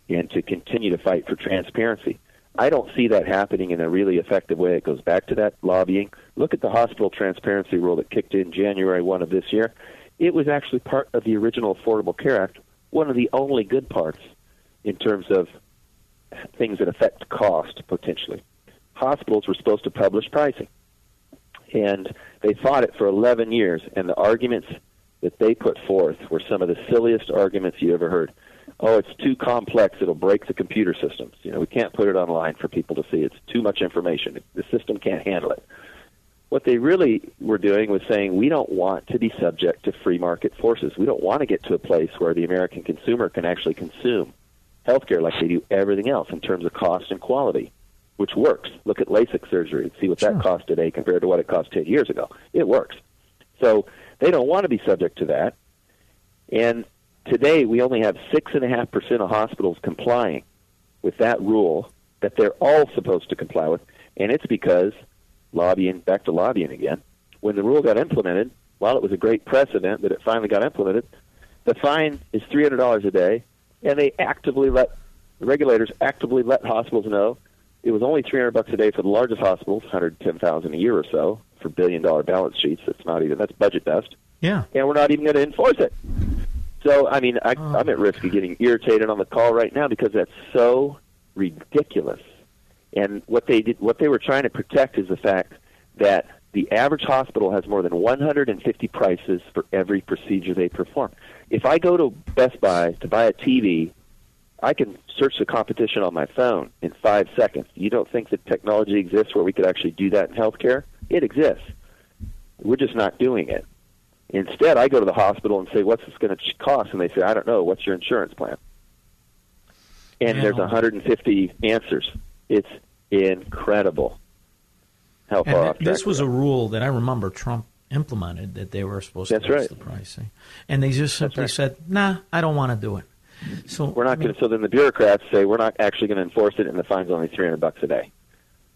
and to continue to fight for transparency. I don't see that happening in a really effective way. It goes back to that lobbying. Look at the hospital transparency rule that kicked in January 1 of this year. It was actually part of the original Affordable Care Act, one of the only good parts in terms of things that affect cost potentially. Hospitals were supposed to publish pricing and they fought it for 11 years. And the arguments that they put forth were some of the silliest arguments you ever heard. Oh, it's too complex; it'll break the computer systems. You know, we can't put it online for people to see. It's too much information. The system can't handle it. What they really were doing was saying we don't want to be subject to free market forces. We don't want to get to a place where the American consumer can actually consume healthcare like they do everything else in terms of cost and quality which works. Look at LASIK surgery and see what sure. that cost today compared to what it cost 10 years ago. It works. So they don't want to be subject to that. And today we only have 6.5% of hospitals complying with that rule that they're all supposed to comply with. And it's because lobbying, back to lobbying again, when the rule got implemented, while it was a great precedent that it finally got implemented, the fine is $300 a day, and they actively let, the regulators actively let hospitals know it was only 300 bucks a day for the largest hospitals, 110,000 a year or so for billion dollar balance sheets. That's not even that's budget best. Yeah. And we're not even going to enforce it. So, I mean, I, Oh. I'm at risk of getting irritated on the call right now because that's so ridiculous. And what they did, what they were trying to protect is the fact that the average hospital has more than 150 prices for every procedure they perform. If I go to Best Buy to buy a TV, I can search the competition on my phone in five seconds. You don't think that technology exists where we could actually do that in healthcare? It exists. We're just not doing it. Instead, I go to the hospital and say, "What's this going to cost?" And they say, "I don't know. What's your insurance plan?" And there's 150 answers. It's incredible how And far th- this was a rule that I remember Trump implemented that they were supposed That's to raise right. the pricing, and they just simply said, "Nah, I don't want to do it." So we're not going to. So then the bureaucrats say we're not actually going to enforce it, and the fine's only 300 bucks a day.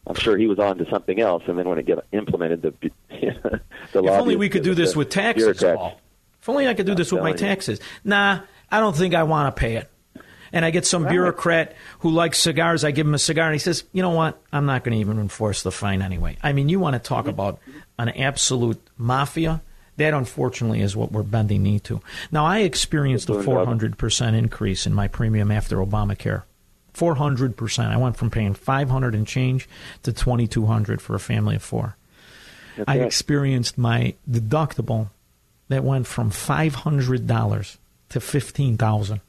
I'm sure he was on to something else, and then when it get implemented, the the If only we could do this with taxes, Paul. If only I could do this with my telling you. taxes. Nah, I don't think I want to pay it. And I get some Right. bureaucrat who likes cigars. I give him a cigar, and he says, "You know what? I'm not going to even enforce the fine anyway." I mean, you want to talk mm-hmm. about an absolute mafia? That, unfortunately, is what we're bending knee to. Now, I experienced a 400 percent increase in my premium after Obamacare. 400 percent. I went from paying 500 and change to 2,200 for a family of four. That's I right. experienced my deductible that went from five hundred dollars to fifteen thousand.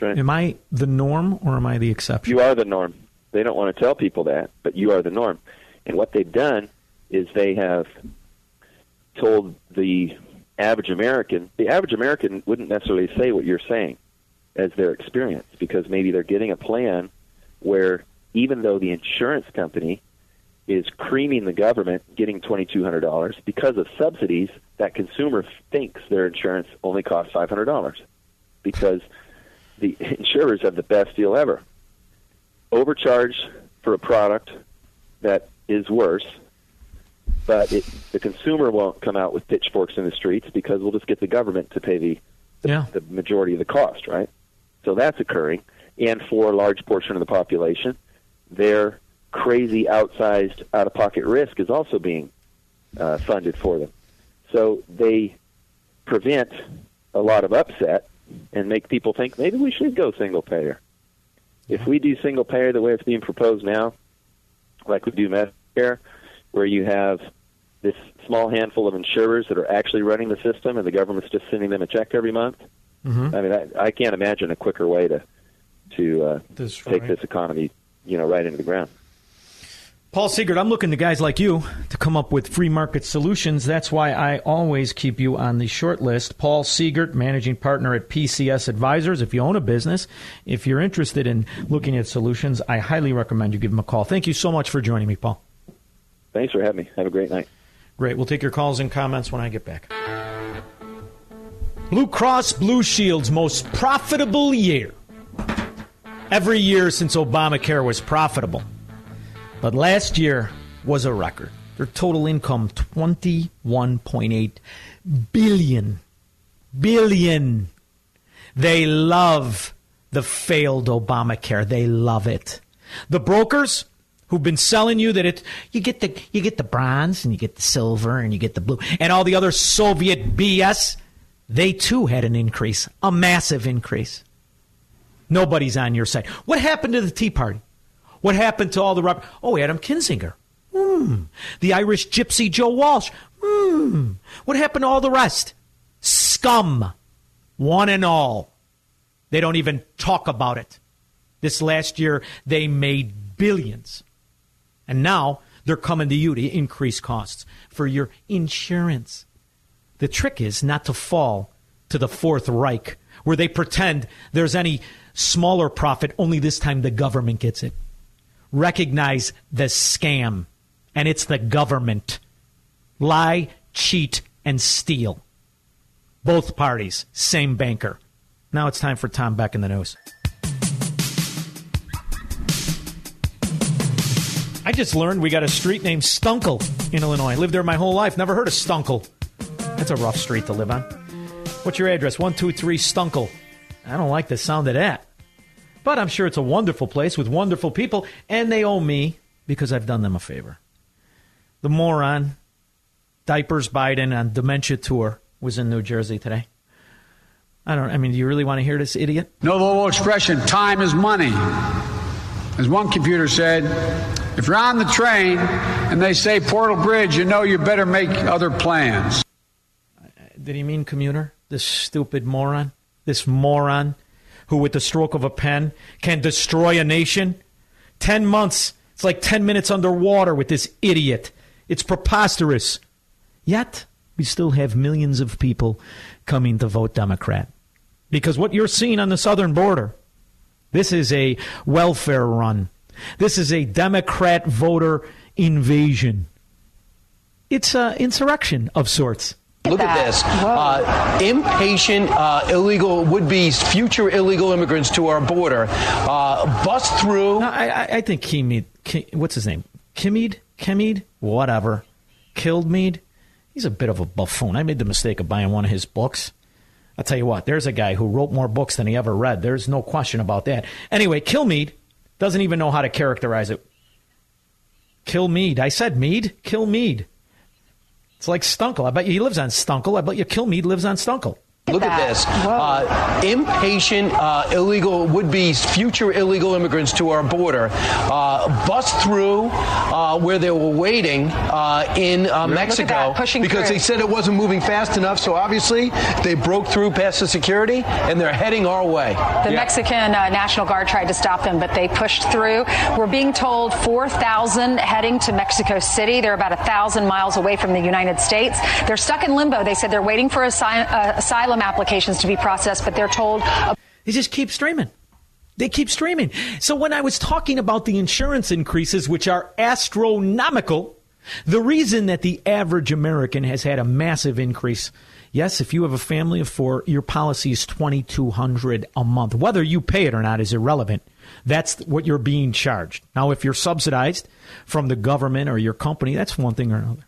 Right. Am I the norm or am I the exception? You are the norm. They don't want to tell people that, but you are the norm. And what they've done is they have told the average American, the average American wouldn't necessarily say what you're saying as their experience because maybe they're getting a plan where even though the insurance company is creaming the government getting $2200 because of subsidies that consumer thinks their insurance only costs $500 because the insurers have the best deal ever. Overcharge for a product that is worse, but it, the consumer won't come out with pitchforks in the streets because we'll just get the government to pay the the, Yeah. the majority of the cost, right? So that's occurring, and for a large portion of the population, their crazy, outsized, out-of-pocket risk is also being uh, funded for them. So they prevent a lot of upset and make people think maybe we should go single payer. If we do single payer the way it's being proposed now, like we do Medicare, where you have this small handful of insurers that are actually running the system and the government's just sending them a check every month, Mhm. I mean, I, I can't imagine a quicker way to to uh, That's take right. this economy, you know, right into the ground. Paul Seegert, I'm looking to guys like you to come up with free market solutions. That's why I always keep you on the short list. Paul Seegert, managing partner at PCS Advisors. If you own a business, if you're interested in looking at solutions, I highly recommend you give him a call. Thank you so much for joining me, Paul. Thanks for having me. Have a great night. Great. We'll take your calls and comments when I get back. Blue Cross Blue Shield's most profitable year. Every year since Obamacare was profitable. But last year was a record. Their total income 21.8 billion. Billion. They love the failed Obamacare. They love it. The brokers who've been selling you that it you get the you get the bronze and you get the silver and you get the blue and all the other Soviet BS, they too had an increase, a massive increase. Nobody's on your side. What happened to the Tea Party? What happened to all the Robert? Oh, Adam Kinzinger. Hmm. The Irish gypsy Joe Walsh. Hmm. What happened to all the rest? Scum. One and all. They don't even talk about it. This last year, they made billions. And now they're coming to you to increase costs for your insurance. The trick is not to fall to the Fourth Reich, where they pretend there's any smaller profit, only this time the government gets it. Recognize the scam, and it's the government. Lie, cheat, and steal. Both parties, same banker. Now it's time for Tom Beck in the news. I just learned we got a street named Stunkel in Illinois. Lived there my whole life. Never heard of Stunkel. That's a rough street to live on. What's your address? 123 Stunkel. I don't like the sound of that. But I'm sure it's a wonderful place with wonderful people, and they owe me because I've done them a favor. The moron, diapers Biden on dementia tour, was in New Jersey today. I don't. I mean, do you really want to hear this idiot? No, little expression, "Time is money." As one computer said, if you're on the train and they say Portal Bridge, you know you better make other plans. Did he mean commuter? This stupid moron? This moron who, with the stroke of a pen, can destroy a nation? Ten months. It's like ten minutes underwater with this idiot. It's preposterous. Yet, we still have millions of people coming to vote Democrat. Because what you're seeing on the southern border, this is a welfare run. This is a Democrat voter invasion. It's an insurrection of sorts. Look at this. Uh, impatient, uh, illegal, would be future illegal immigrants to our border uh, bust through. No, I, I think Kimid, Kim, what's his name? Kimid? Kimid? Whatever. Kilmeade? He's a bit of a buffoon. I made the mistake of buying one of his books. I'll tell you what, there's a guy who wrote more books than he ever read. There's no question about that. Anyway, Kilmeade doesn't even know how to characterize it. Kill Mead. I said Mead. Kill Mead. It's like Stunkel. I bet you he lives on Stunkel. I bet you Kill Mead lives on Stunkel. Look at this. Uh, impatient, uh, illegal, would be future illegal immigrants to our border uh, bust through uh, where they were waiting uh, in uh, Mexico pushing because through. they said it wasn't moving fast enough. So obviously they broke through past the security and they're heading our way. The Mexican uh, National Guard tried to stop them, but they pushed through. We're being told 4,000 heading to Mexico City. They're about 1,000 miles away from the United States. They're stuck in limbo. They said they're waiting for asy- uh, asylum applications to be processed, but they're told. Uh, they just keep streaming. They keep streaming. So when I was talking about the insurance increases, which are astronomical, the reason that the average American has had a massive increase. Yes, if you have a family of four, your policy is twenty two hundred a month. Whether you pay it or not is irrelevant. That's what you're being charged. Now, if you're subsidized from the government or your company, that's one thing or another.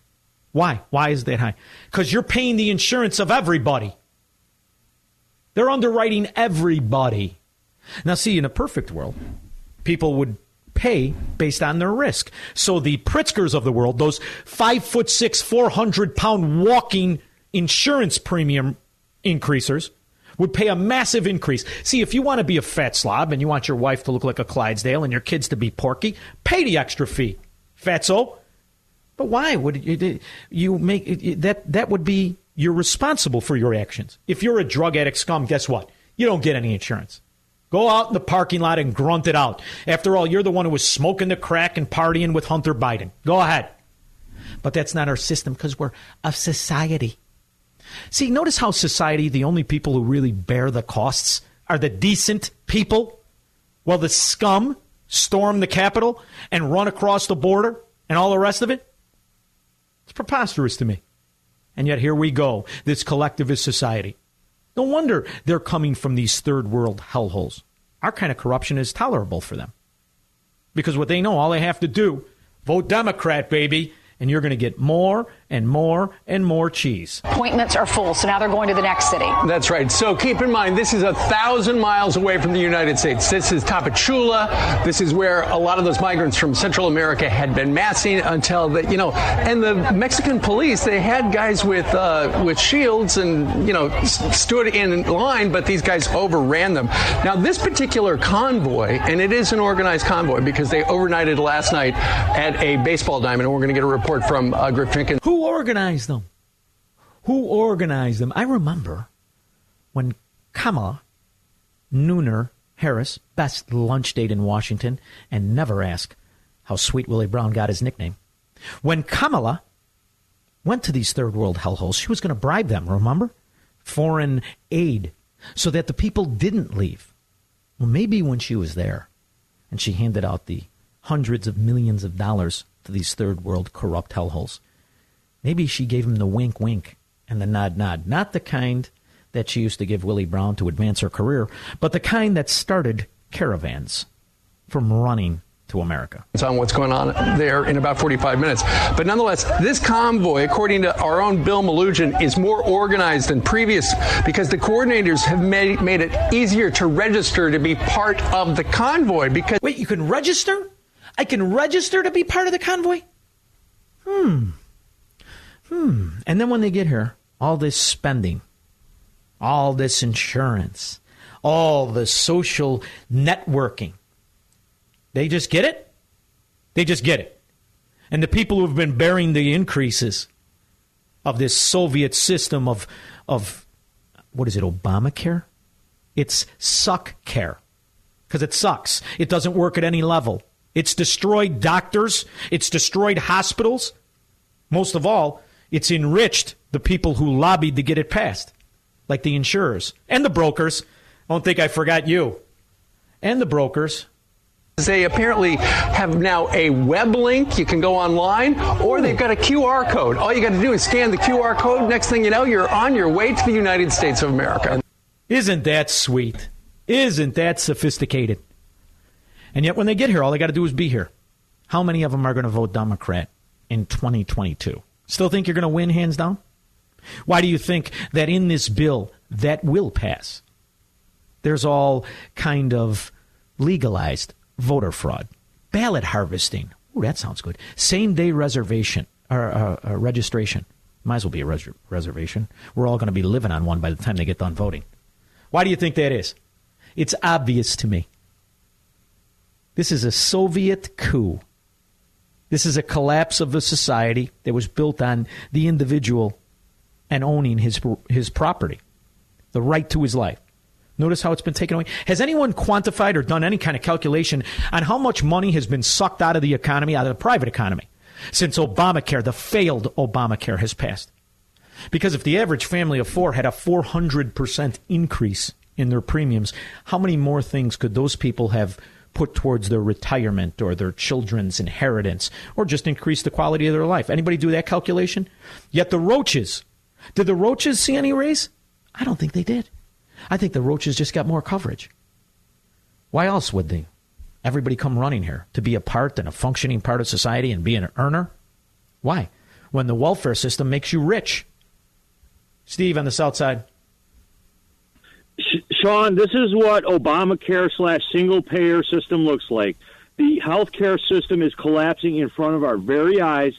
Why? Why is that high? Because you're paying the insurance of everybody. They're underwriting everybody. Now, see, in a perfect world, people would pay based on their risk. So the Pritzkers of the world, those five foot six, 400 pound walking insurance premium increasers, would pay a massive increase. See, if you want to be a fat slob and you want your wife to look like a Clydesdale and your kids to be porky, pay the extra fee. Fatso. But why would you, you make that? That would be you're responsible for your actions. If you're a drug addict scum, guess what? You don't get any insurance. Go out in the parking lot and grunt it out. After all, you're the one who was smoking the crack and partying with Hunter Biden. Go ahead. But that's not our system because we're a society. See, notice how society, the only people who really bear the costs are the decent people, while the scum storm the Capitol and run across the border and all the rest of it? It's preposterous to me. And yet here we go, this collectivist society. No wonder they're coming from these third world hellholes. Our kind of corruption is tolerable for them. Because what they know, all they have to do, vote Democrat, baby, and you're going to get more and more and more cheese. Appointments are full, so now they're going to the next city. That's right. So keep in mind, this is a thousand miles away from the United States. This is Tapachula. This is where a lot of those migrants from Central America had been massing until the, you know, and the Mexican police, they had guys with, uh, with shields and, you know, s- stood in line, but these guys overran them. Now, this particular convoy, and it is an organized convoy because they overnighted last night at a baseball diamond, and we're going to get a report from uh, Griff Jenkins. Who organized them? Who organized them? I remember when Kamala Nooner Harris, best lunch date in Washington, and never ask how Sweet Willie Brown got his nickname. When Kamala went to these third world hellholes, she was going to bribe them, remember? Foreign aid, so that the people didn't leave. Well, maybe when she was there and she handed out the hundreds of millions of dollars to these third world corrupt hellholes, maybe she gave him the wink wink and the nod nod. Not the kind that she used to give Willie Brown to advance her career, but the kind that started caravans from running to America. It's on what's going on there in about 45 minutes. But nonetheless, this convoy, according to our own Bill Melugin, is more organized than previous because the coordinators have made, made it easier to register to be part of the convoy. Because wait, you can register? I can register to be part of the convoy? Hmm. Hmm. And then when they get here, all this spending, all this insurance, all the social networking they just get it. They just get it. And the people who have been bearing the increases of this Soviet system of, of what is it, Obamacare? It's suck care. Because it sucks. It doesn't work at any level. It's destroyed doctors. It's destroyed hospitals. Most of all, it's enriched the people who lobbied to get it passed, like the insurers and the brokers. I don't think I forgot you. And the brokers they apparently have now a web link. You can go online, or they've got a QR code. All you got to do is scan the QR code. Next thing you know, you're on your way to the United States of America. Isn't that sweet? Isn't that sophisticated? And yet, when they get here, all they got to do is be here. How many of them are going to vote Democrat in 2022? Still think you're going to win hands down? Why do you think that in this bill that will pass, there's all kind of legalized voter fraud, ballot harvesting. Ooh, that sounds good. Same day reservation or uh, uh, registration. Might as well be a res- reservation. We're all going to be living on one by the time they get done voting. Why do you think that is? It's obvious to me. This is a Soviet coup. This is a collapse of a society that was built on the individual and owning his his property, the right to his life. Notice how it's been taken away. Has anyone quantified or done any kind of calculation on how much money has been sucked out of the economy, out of the private economy, since Obamacare, the failed Obamacare, has passed? Because if the average family of four had a 400% increase in their premiums, how many more things could those people have put towards their retirement or their children's inheritance or just increase the quality of their life? Anybody do that calculation? Yet the roaches, did the roaches see any raise? I don't think they did. I think the roaches just got more coverage. Why else would they? Everybody come running here to be a part and a functioning part of society and be an earner? Why? When the welfare system makes you rich. Steve on the south side. Shaun, this is what Obamacare slash single payer system looks like. The healthcare system is collapsing in front of our very eyes,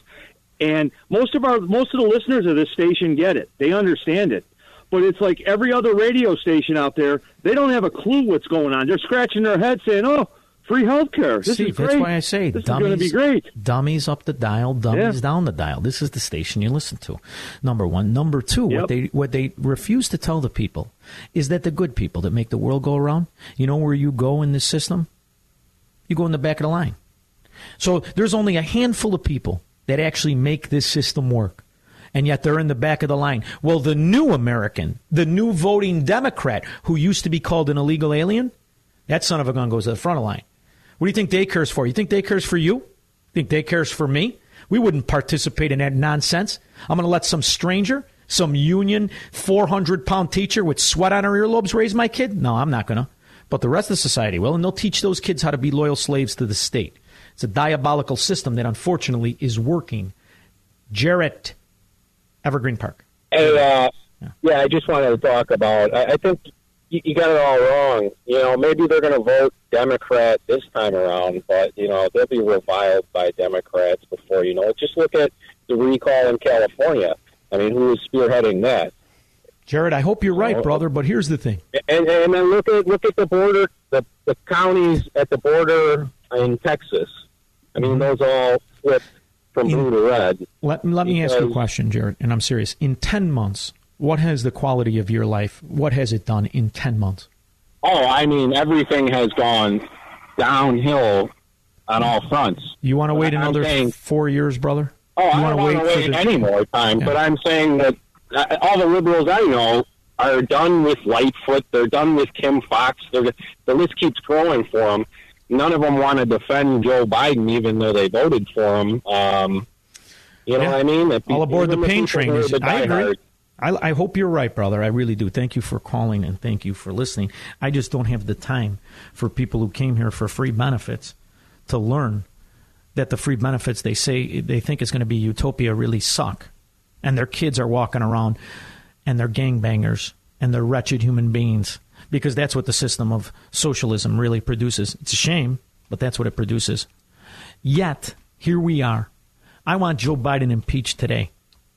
and most of our most of the listeners of this station get it. They understand it but it's like every other radio station out there. They don't have a clue what's going on. They're scratching their head saying, "Oh, free health care. This Steve, is great. That's why I say this dummies, is going to be great. Dummies up the dial, dummies yeah. down the dial. This is the station you listen to. Number one. Number two. Yep. What they what they refuse to tell the people is that the good people that make the world go around. You know where you go in this system? You go in the back of the line. So there's only a handful of people that actually make this system work and yet they're in the back of the line. Well, the new American, the new voting Democrat who used to be called an illegal alien, that son of a gun goes to the front of the line. What do you think day cares for? You think day cares for you? Think day cares for me? We wouldn't participate in that nonsense. I'm going to let some stranger, some union 400 pound teacher with sweat on her earlobes raise my kid? No, I'm not going to. But the rest of society will, and they'll teach those kids how to be loyal slaves to the state. It's a diabolical system that unfortunately is working. Jarrett Evergreen Park. Uh, yeah. yeah. I just wanted to talk about. I, I think you, you got it all wrong. You know, maybe they're going to vote Democrat this time around, but you know they'll be reviled by Democrats before you know it. Just look at the recall in California. I mean, who is spearheading that? Jared, I hope you're right, brother. But here's the thing. And and then look at look at the border, the the counties at the border in Texas. I mean, mm-hmm. those all flipped from blue to red. Let, let me ask you a question, Jared, and I'm serious. In 10 months, what has the quality of your life, what has it done in 10 months? Oh, I mean, everything has gone downhill on all fronts. You want to wait another saying, four years, brother? Oh, you I don't want to wait, wait any more time, yeah. but I'm saying that uh, all the liberals I know are done with Lightfoot. They're done with Kim Foxx. They're, the list keeps growing for them none of them want to defend Joe Biden, even though they voted for him. Um, you know yeah. what I mean? If, All aboard the pain train. The I agree. I, I, hope you're right, brother. I really do. Thank you for calling and thank you for listening. I just don't have the time for people who came here for free benefits to learn that the free benefits they say they think is going to be utopia really suck. And their kids are walking around and they're gangbangers and they're wretched human beings because that's what the system of socialism really produces. It's a shame, but that's what it produces. Yet, here we are. I want Joe Biden impeached today.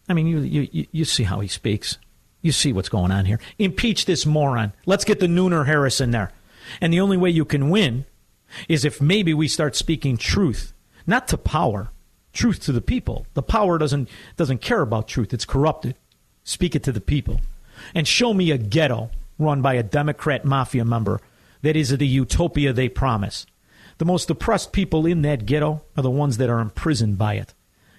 I mean, you, you, you see how he speaks. You see what's going on here. Impeach this moron. Let's get the Nooner Harris in there. And the only way you can win is if maybe we start speaking truth, not to power, truth to the people. The power doesn't doesn't care about truth. It's corrupted. Speak it to the people. And show me a ghetto run by a Democrat mafia member that is the utopia they promise. The most oppressed people in that ghetto are the ones that are imprisoned by it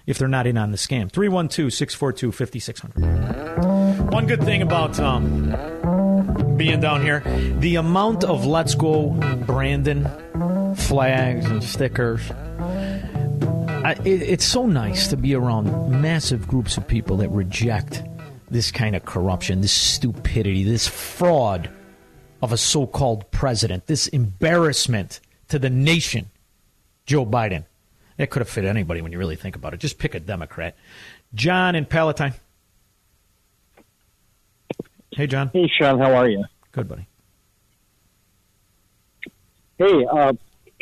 if they're not in on the scam. 312 642 5600. One good thing about um, being down here the amount of Let's Go Brandon flags and stickers. I, it, it's so nice to be around massive groups of people that reject this kind of corruption, this stupidity, this fraud of a so called president, this embarrassment to the nation, Joe Biden. That could have fit anybody when you really think about it. Just pick a Democrat. John in Palatine. Hey, John. Hey, Shaun. How are you? Good, buddy. Hey, uh,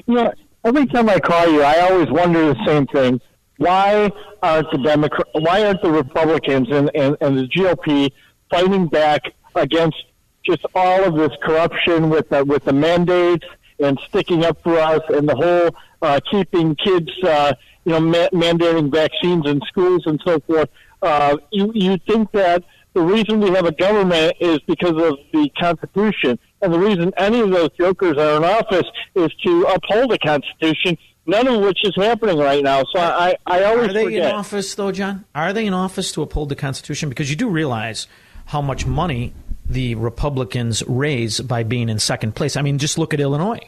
you know, every time I call you, I always wonder the same thing. Why aren't the Democrat, why aren't the Republicans and, and, and the GOP fighting back against just all of this corruption with the, with the mandates and sticking up for us and the whole uh, keeping kids, uh, you know, ma- mandating vaccines in schools and so forth. Uh, you you think that the reason we have a government is because of the Constitution, and the reason any of those jokers are in office is to uphold the Constitution. None of which is happening right now. So I, I always are they forget. in office though, John? Are they in office to uphold the Constitution? Because you do realize how much money the Republicans raise by being in second place. I mean, just look at Illinois.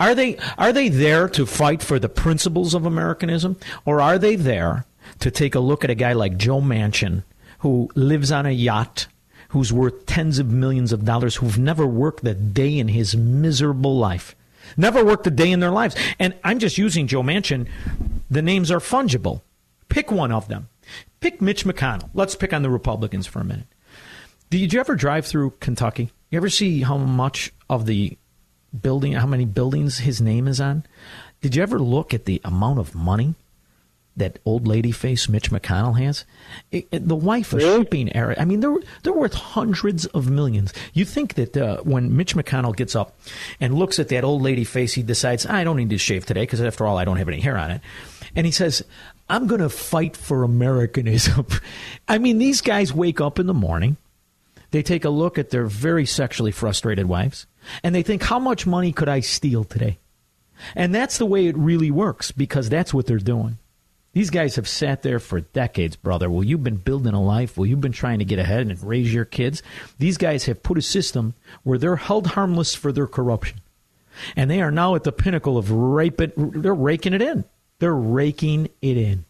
Are they are they there to fight for the principles of Americanism, or are they there to take a look at a guy like Joe Manchin, who lives on a yacht, who's worth tens of millions of dollars, who've never worked a day in his miserable life, never worked a day in their lives? And I'm just using Joe Manchin. The names are fungible. Pick one of them. Pick Mitch McConnell. Let's pick on the Republicans for a minute. Did you ever drive through Kentucky? You ever see how much of the building, how many buildings his name is on. Did you ever look at the amount of money that old lady face Mitch McConnell has? It, it, the wife of really? shipping era. I mean, they're they're worth hundreds of millions. You think that uh, when Mitch McConnell gets up and looks at that old lady face, he decides, I don't need to shave today because after all, I don't have any hair on it, and he says. I'm going to fight for Americanism. I mean, these guys wake up in the morning. They take a look at their very sexually frustrated wives and they think, how much money could I steal today? And that's the way it really works because that's what they're doing. These guys have sat there for decades, brother. Well, you've been building a life. Well, you've been trying to get ahead and raise your kids. These guys have put a system where they're held harmless for their corruption. And they are now at the pinnacle of raping. They're raking it in. They're raking it in.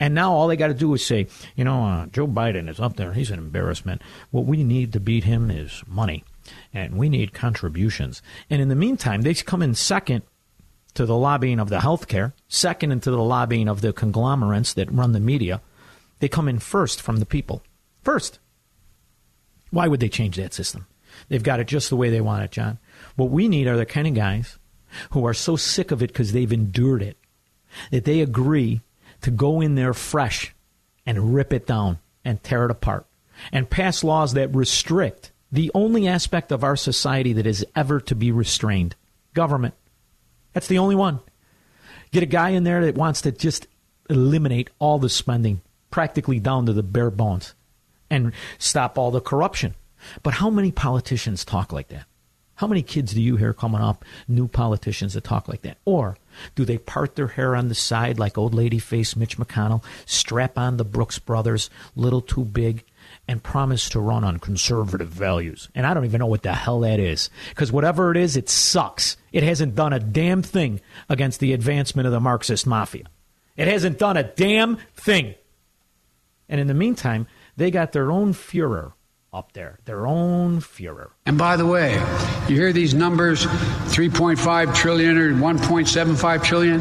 And now all they got to do is say, you know, uh, Joe Biden is up there. He's an embarrassment. What we need to beat him is money and we need contributions. And in the meantime, they come in second to the lobbying of the healthcare, second into the lobbying of the conglomerates that run the media. They come in first from the people. First. Why would they change that system? They've got it just the way they want it, John. What we need are the kind of guys who are so sick of it because they've endured it that they agree to go in there fresh and rip it down and tear it apart and pass laws that restrict the only aspect of our society that is ever to be restrained government. That's the only one. Get a guy in there that wants to just eliminate all the spending, practically down to the bare bones, and stop all the corruption. But how many politicians talk like that? How many kids do you hear coming up, new politicians that talk like that? Or do they part their hair on the side like old lady face Mitch McConnell, strap on the Brooks Brothers, little too big, and promise to run on conservative values. And I don't even know what the hell that is. Because whatever it is, it sucks. It hasn't done a damn thing against the advancement of the Marxist mafia. It hasn't done a damn thing. And in the meantime, they got their own Fuhrer up there, their own Fuhrer. And by the way, you hear these numbers 3.5 trillion or 1.75 trillion?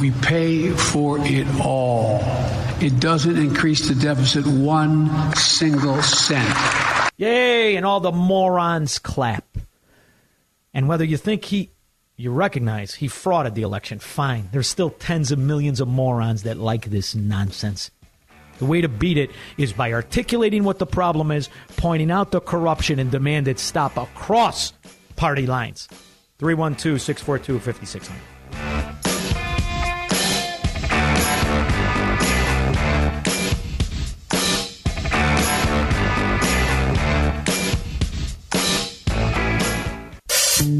We pay for it all. It doesn't increase the deficit one single cent. Yay! And all the morons clap. And whether you think he, you recognize he frauded the election, fine. There's still tens of millions of morons that like this nonsense. The way to beat it is by articulating what the problem is, pointing out the corruption, and demand it stop across party lines. 312 642 5600.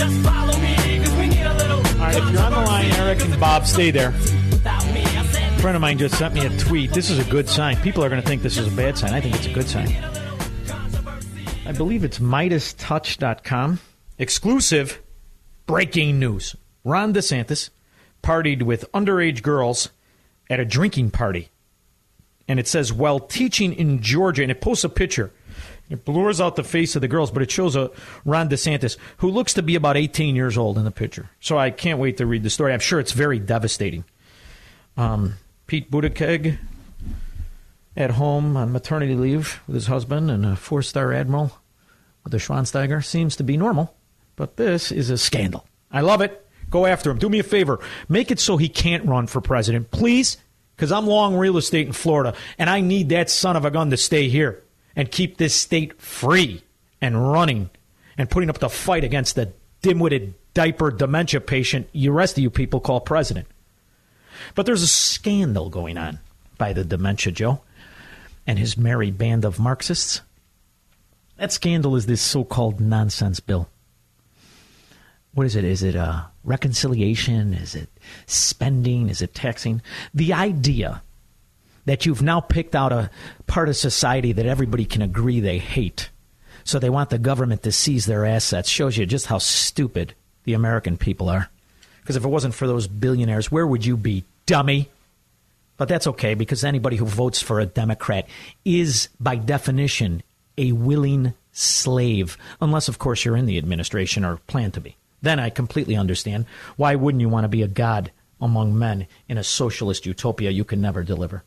All right, if you're on the line, Eric and Bob, stay there. A friend of mine just sent me a tweet. This is a good sign. People are going to think this is a bad sign. I think it's a good sign. I believe it's MeidasTouch.com. Exclusive breaking news. Ron DeSantis partied with underage girls at a drinking party. And it says, while teaching in Georgia, and it posts a picture. It blurs out the face of the girls, but it shows a Ron DeSantis who looks to be about 18 years old in the picture. So I can't wait to read the story. I'm sure it's very devastating. Um, Pete Buttigieg at home on maternity leave with his husband and a four-star admiral with a Schwansteiger seems to be normal, but this is a scandal. I love it. Go after him. Do me a favor. Make it so he can't run for president, please, because I'm long real estate in Florida, and I need that son of a gun to stay here and keep this state free and running and putting up the fight against the dim-witted diaper dementia patient you rest of you people call president. But there's a scandal going on by the dementia Joe and his merry band of Marxists. That scandal is this so-called nonsense bill. What is it? Is it uh, reconciliation? Is it spending? Is it taxing? The idea that you've now picked out a part of society that everybody can agree they hate. So they want the government to seize their assets. Shows you just how stupid the American people are. Because if it wasn't for those billionaires, where would you be, dummy? But that's okay because anybody who votes for a Democrat is, by definition, a willing slave. Unless, of course, you're in the administration or plan to be. Then I completely understand. Why wouldn't you want to be a god among men in a socialist utopia you can never deliver?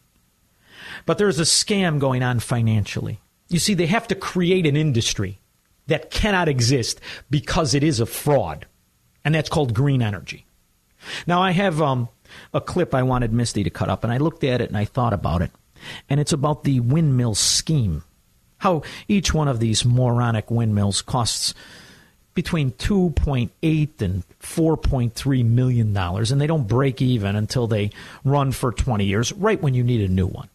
But there's a scam going on financially. You see, they have to create an industry that cannot exist because it is a fraud, and that's called green energy. Now, I have um, a clip I wanted Misty to cut up, and I looked at it and I thought about it, and it's about the windmill scheme. How each one of these moronic windmills costs between 2.8 and 4.3 million dollars and they don't break even until they run for 20 years right when you need a new one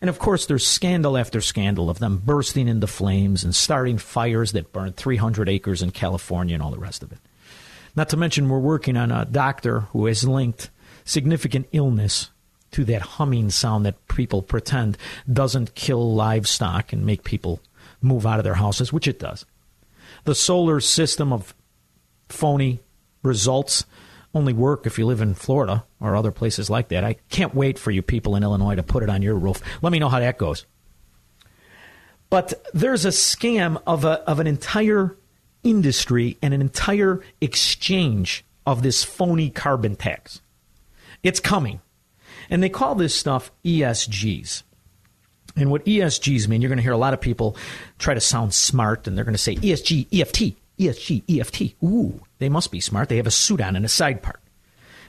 and of course, there's scandal after scandal of them bursting into flames and starting fires that burned 300 acres in California and all the rest of it. Not to mention, we're working on a doctor who has linked significant illness to that humming sound that people pretend doesn't kill livestock and make people move out of their houses, which it does. The solar system of phony results only work if you live in Florida or other places like that. I can't wait for you people in Illinois to put it on your roof. Let me know how that goes. But there's a scam of, a, of an entire industry and an entire exchange of this phony carbon tax. It's coming. And they call this stuff ESGs. And what ESGs mean, you're going to hear a lot of people try to sound smart and they're going to say ESG, EFT, ESG, EFT. Ooh, they must be smart. They have a suit on and a side part.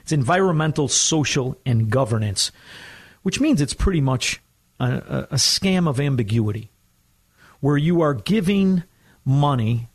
It's environmental, social, and governance, which means it's pretty much a, a, a scam of ambiguity where you are giving money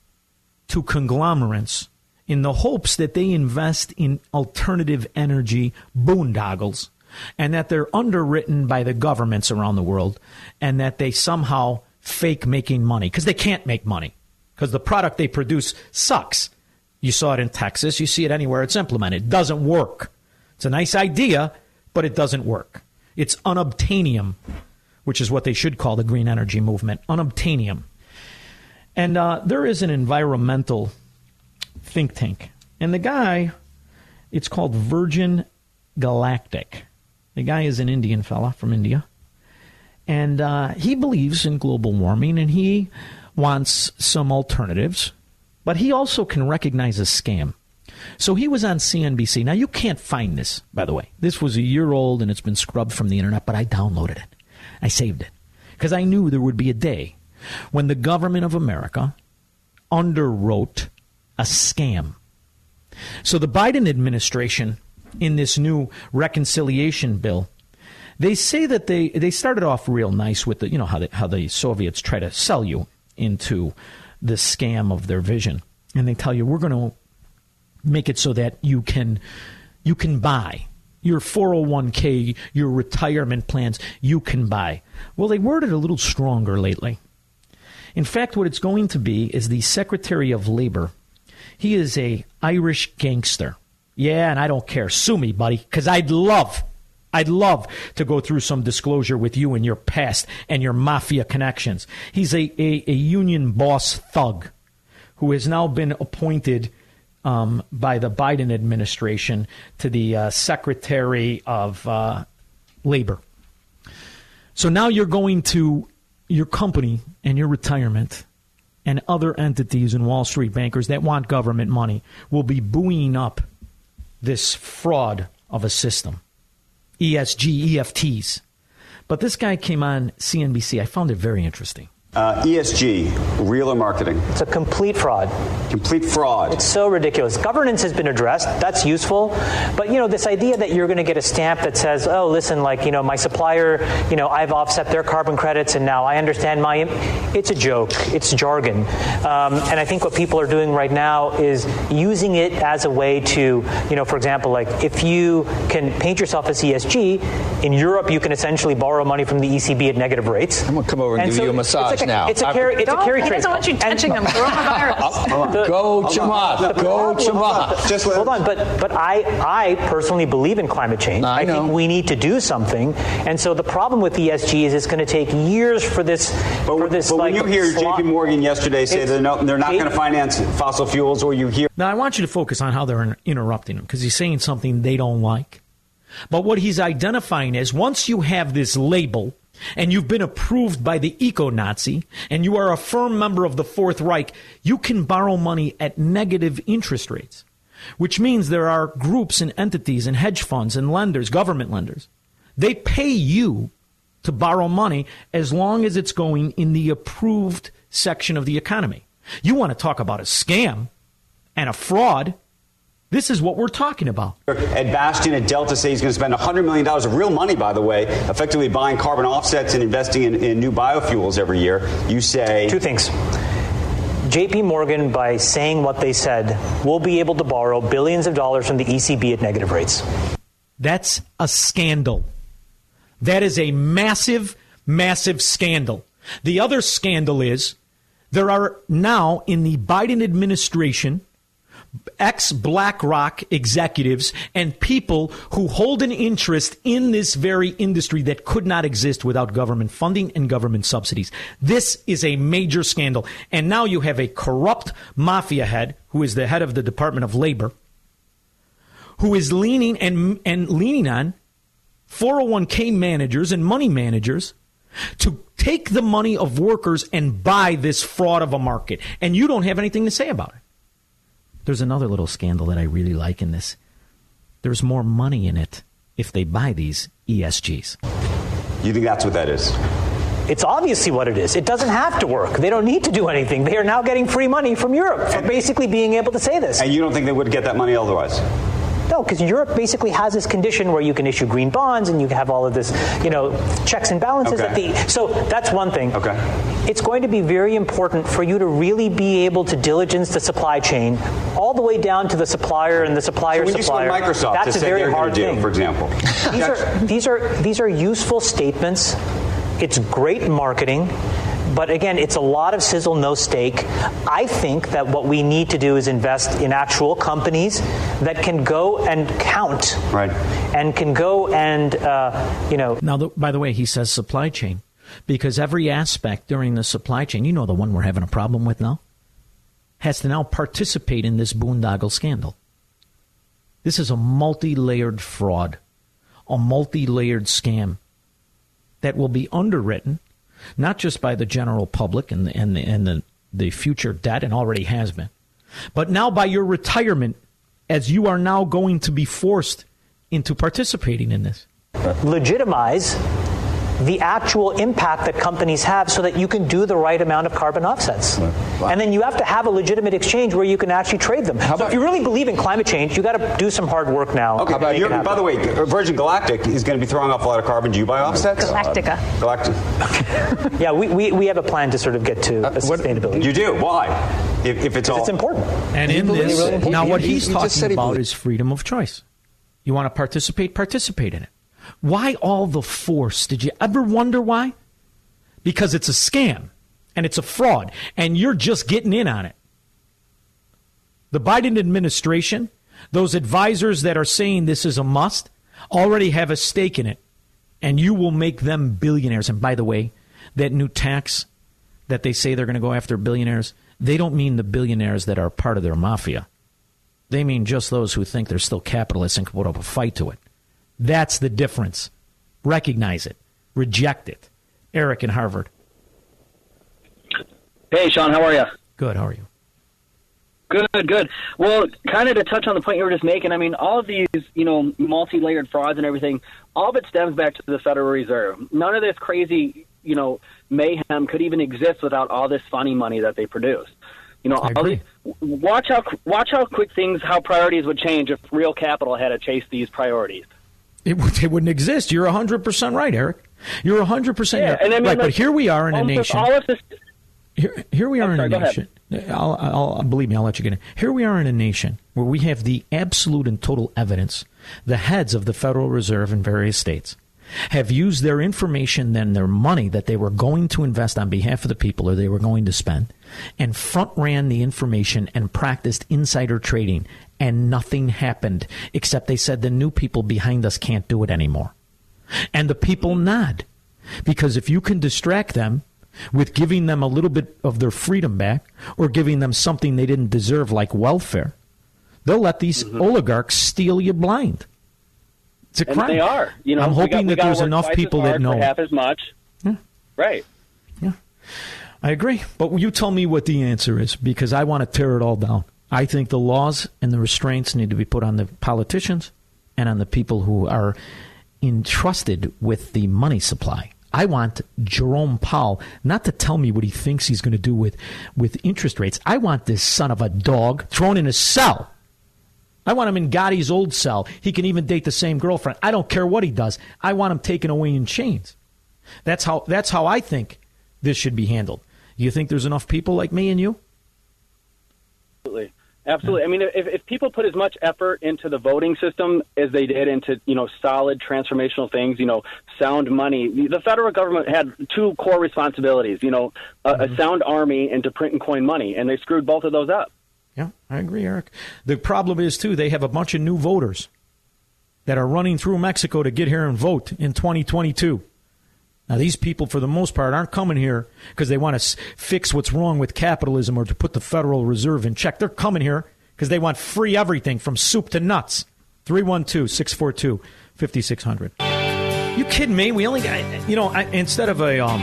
to conglomerates in the hopes that they invest in alternative energy boondoggles and that they're underwritten by the governments around the world and that they somehow fake making money because they can't make money because the product they produce sucks. You saw it in Texas. You see it anywhere it's implemented. It doesn't work. It's a nice idea, but it doesn't work. It's unobtainium, which is what they should call the green energy movement. Unobtainium. And uh, there is an environmental think tank. And the guy, it's called Virgin Galactic. The guy is an Indian fella from India. And uh, he believes in global warming and he wants some alternatives, but he also can recognize a scam. So he was on CNBC. Now, you can't find this, by the way. This was a year old and it's been scrubbed from the internet, but I downloaded it. I saved it because I knew there would be a day when the government of America underwrote a scam. So the Biden administration, in this new reconciliation bill, they say that they, they started off real nice with the, you know, how, how the Soviets try to sell you into the scam of their vision. And they tell you, we're going to make it so that you can you can buy your 401k, your retirement plans, you can buy. Well, they worded a little stronger lately. In fact, what it's going to be is the Secretary of Labor. He is a Irish gangster. Yeah, and I don't care. Sue me, buddy, because I'd love, I'd love to go through some disclosure with you and your past and your mafia connections. He's a, a, a union boss thug who has now been appointed um, by the Biden administration to the uh, Secretary of uh, Labor. So now you're going to your company and your retirement and other entities and Wall Street bankers that want government money will be buoying up this fraud of a system. ESG, EFTs. But this guy came on CNBC. I found it very interesting. Uh, ESG, real or marketing? It's a complete fraud. Complete fraud. It's so ridiculous. Governance has been addressed. That's useful. But, you know, this idea that you're going to get a stamp that says, oh, listen, like, you know, my supplier, you know, I've offset their carbon credits and now I understand my. It's a joke. It's jargon. Um, and I think what people are doing right now is using it as a way to, you know, for example, like if you can paint yourself as ESG, in Europe you can essentially borrow money from the ECB at negative rates. I'm going to come over and, and give so you a massage like now. It's a carry. It's a carry he trade. doesn't want you touching him. Coronavirus. The, go Chamath. Go Chamath. Just hold on, but but I I personally believe in climate change. I, I know. think we need to do something. And so the problem with ESG is it's going to take years for this. But, for this, but like, when you hear slot- J.P. Morgan yesterday say they're, no, they're not going to finance fossil fuels, or you hear Now, I want you to focus on how they're interrupting him because he's saying something they don't like. But what he's identifying is once you have this label and you've been approved by the eco Nazi and you are a firm member of the Fourth Reich, you can borrow money at negative interest rates, which means there are groups and entities and hedge funds and lenders, government lenders. They pay you to borrow money as long as it's going in the approved section of the economy. You want to talk about a scam and a fraud. This is what we're talking about. Ed Bastian at Delta say he's going to spend $100 million of real money, by the way, effectively buying carbon offsets and investing in, in new biofuels every year. You say. Two things. JP Morgan, by saying what they said, will be able to borrow billions of dollars from the ECB at negative rates. That's a scandal. That is a massive, massive scandal. The other scandal is there are now in the Biden administration ex BlackRock executives and people who hold an interest in this very industry that could not exist without government funding and government subsidies. This is a major scandal. And now you have a corrupt mafia head who is the head of the Department of Labor who is leaning and, and leaning on 401k managers and money managers to take the money of workers and buy this fraud of a market. And you don't have anything to say about it. There's another little scandal that I really like in this. There's more money in it if they buy these ESGs. You think that's what that is? It's obviously what it is. It doesn't have to work. They don't need to do anything. They are now getting free money from Europe for basically being able to say this. And you don't think they would get that money otherwise? No, because Europe basically has this condition where you can issue green bonds and you have all of this, you know, checks and balances. Okay. At the, so that's one thing. Okay. It's going to be very important for you to really be able to diligence the supply chain all the way down to the supplier and the supplier So supplier. Microsoft that's to a say very hard do, thing. for example. These are these are these are useful statements. It's great marketing. But again, it's a lot of sizzle, no steak. I think that what we need to do is invest in actual companies that can go and count, right, and can go and uh, you know. Now, the, by the way, he says supply chain because every aspect during the supply chain, you know, the one we're having a problem with now, has to now participate in this boondoggle scandal. This is a multi-layered fraud, a multi-layered scam that will be underwritten not just by the general public and the, and the, and the, the future debt, and already has been, but now by your retirement, as you are now going to be forced into participating in this. Legitimize the actual impact that companies have so that you can do the right amount of carbon offsets. Wow. And then you have to have a legitimate exchange where you can actually trade them. How so if you really believe in climate change, you got to do some hard work now. Okay, by the way, Virgin Galactic is going to be throwing off a lot of carbon. Do you buy offsets? Galactica. Galactica. yeah, we, we, we have a plan to sort of get to uh, sustainability. You do? Why? If, if it's all. It's important. And in this, really now what he's he, talking about is freedom of choice. You want to participate, participate in it. Why all the force? Did you ever wonder why? Because it's a scam and it's a fraud, and you're just getting in on it. The Biden administration, those advisors that are saying this is a must, already have a stake in it, and you will make them billionaires. And by the way, that new tax that they say they're going to go after billionaires, they don't mean the billionaires that are part of their mafia. They mean just those who think they're still capitalists and can put up a fight to it. That's the difference. Recognize it. Reject it. Eric in Harvard. Hey, Shaun, how are you? Good. How are you? Good, good. Well, kind of to touch on the point you were just making, I mean, all of these, you know, multi-layered frauds and everything, all of it stems back to the Federal Reserve. None of this crazy, you know, mayhem could even exist without all this funny money that they produce. You know, all these, watch how watch how quick things, how priorities would change if real capital had to chase these priorities. It, it wouldn't exist. You're 100% right, Eric. You're 100% yeah, right. I mean, right. But here we are in a nation. All of this, here, here we are in a nation. I'll, I'll, believe me, I'll let you get in. Here we are in a nation where we have the absolute and total evidence. The heads of the Federal Reserve in various states have used their information and their money that they were going to invest on behalf of the people or they were going to spend and front ran the information and practiced insider trading and nothing happened except they said the new people behind us can't do it anymore. And the people nod because if you can distract them with giving them a little bit of their freedom back or giving them something they didn't deserve like welfare, they'll let these mm-hmm. oligarchs steal you blind. It's a and crime. they are. You know, I'm hoping got, that there's enough people that know half as much. Yeah. Right. Yeah. I agree, but you tell me what the answer is because I want to tear it all down. I think the laws and the restraints need to be put on the politicians and on the people who are entrusted with the money supply. I want Jerome Powell not to tell me what he thinks he's going to do with, with interest rates. I want this son of a dog thrown in a cell I want him in Gotti's old cell. He can even date the same girlfriend. I don't care what he does. I want him taken away in chains. That's how that's how I think this should be handled. You think there's enough people like me and you? Absolutely. Absolutely. I mean, if, if people put as much effort into the voting system as they did into, you know, solid transformational things, you know, sound money, the federal government had two core responsibilities, you know, a, mm-hmm. a sound army and to print and coin money, and they screwed both of those up. Yeah, I agree, Eric. The problem is, too, they have a bunch of new voters that are running through Mexico to get here and vote in 2022. Now, these people, for the most part, aren't coming here because they want to fix what's wrong with capitalism or to put the Federal Reserve in check. They're coming here because they want free everything from soup to nuts. 312 642 5600. You kidding me? We only got, you know, I, instead of a, um,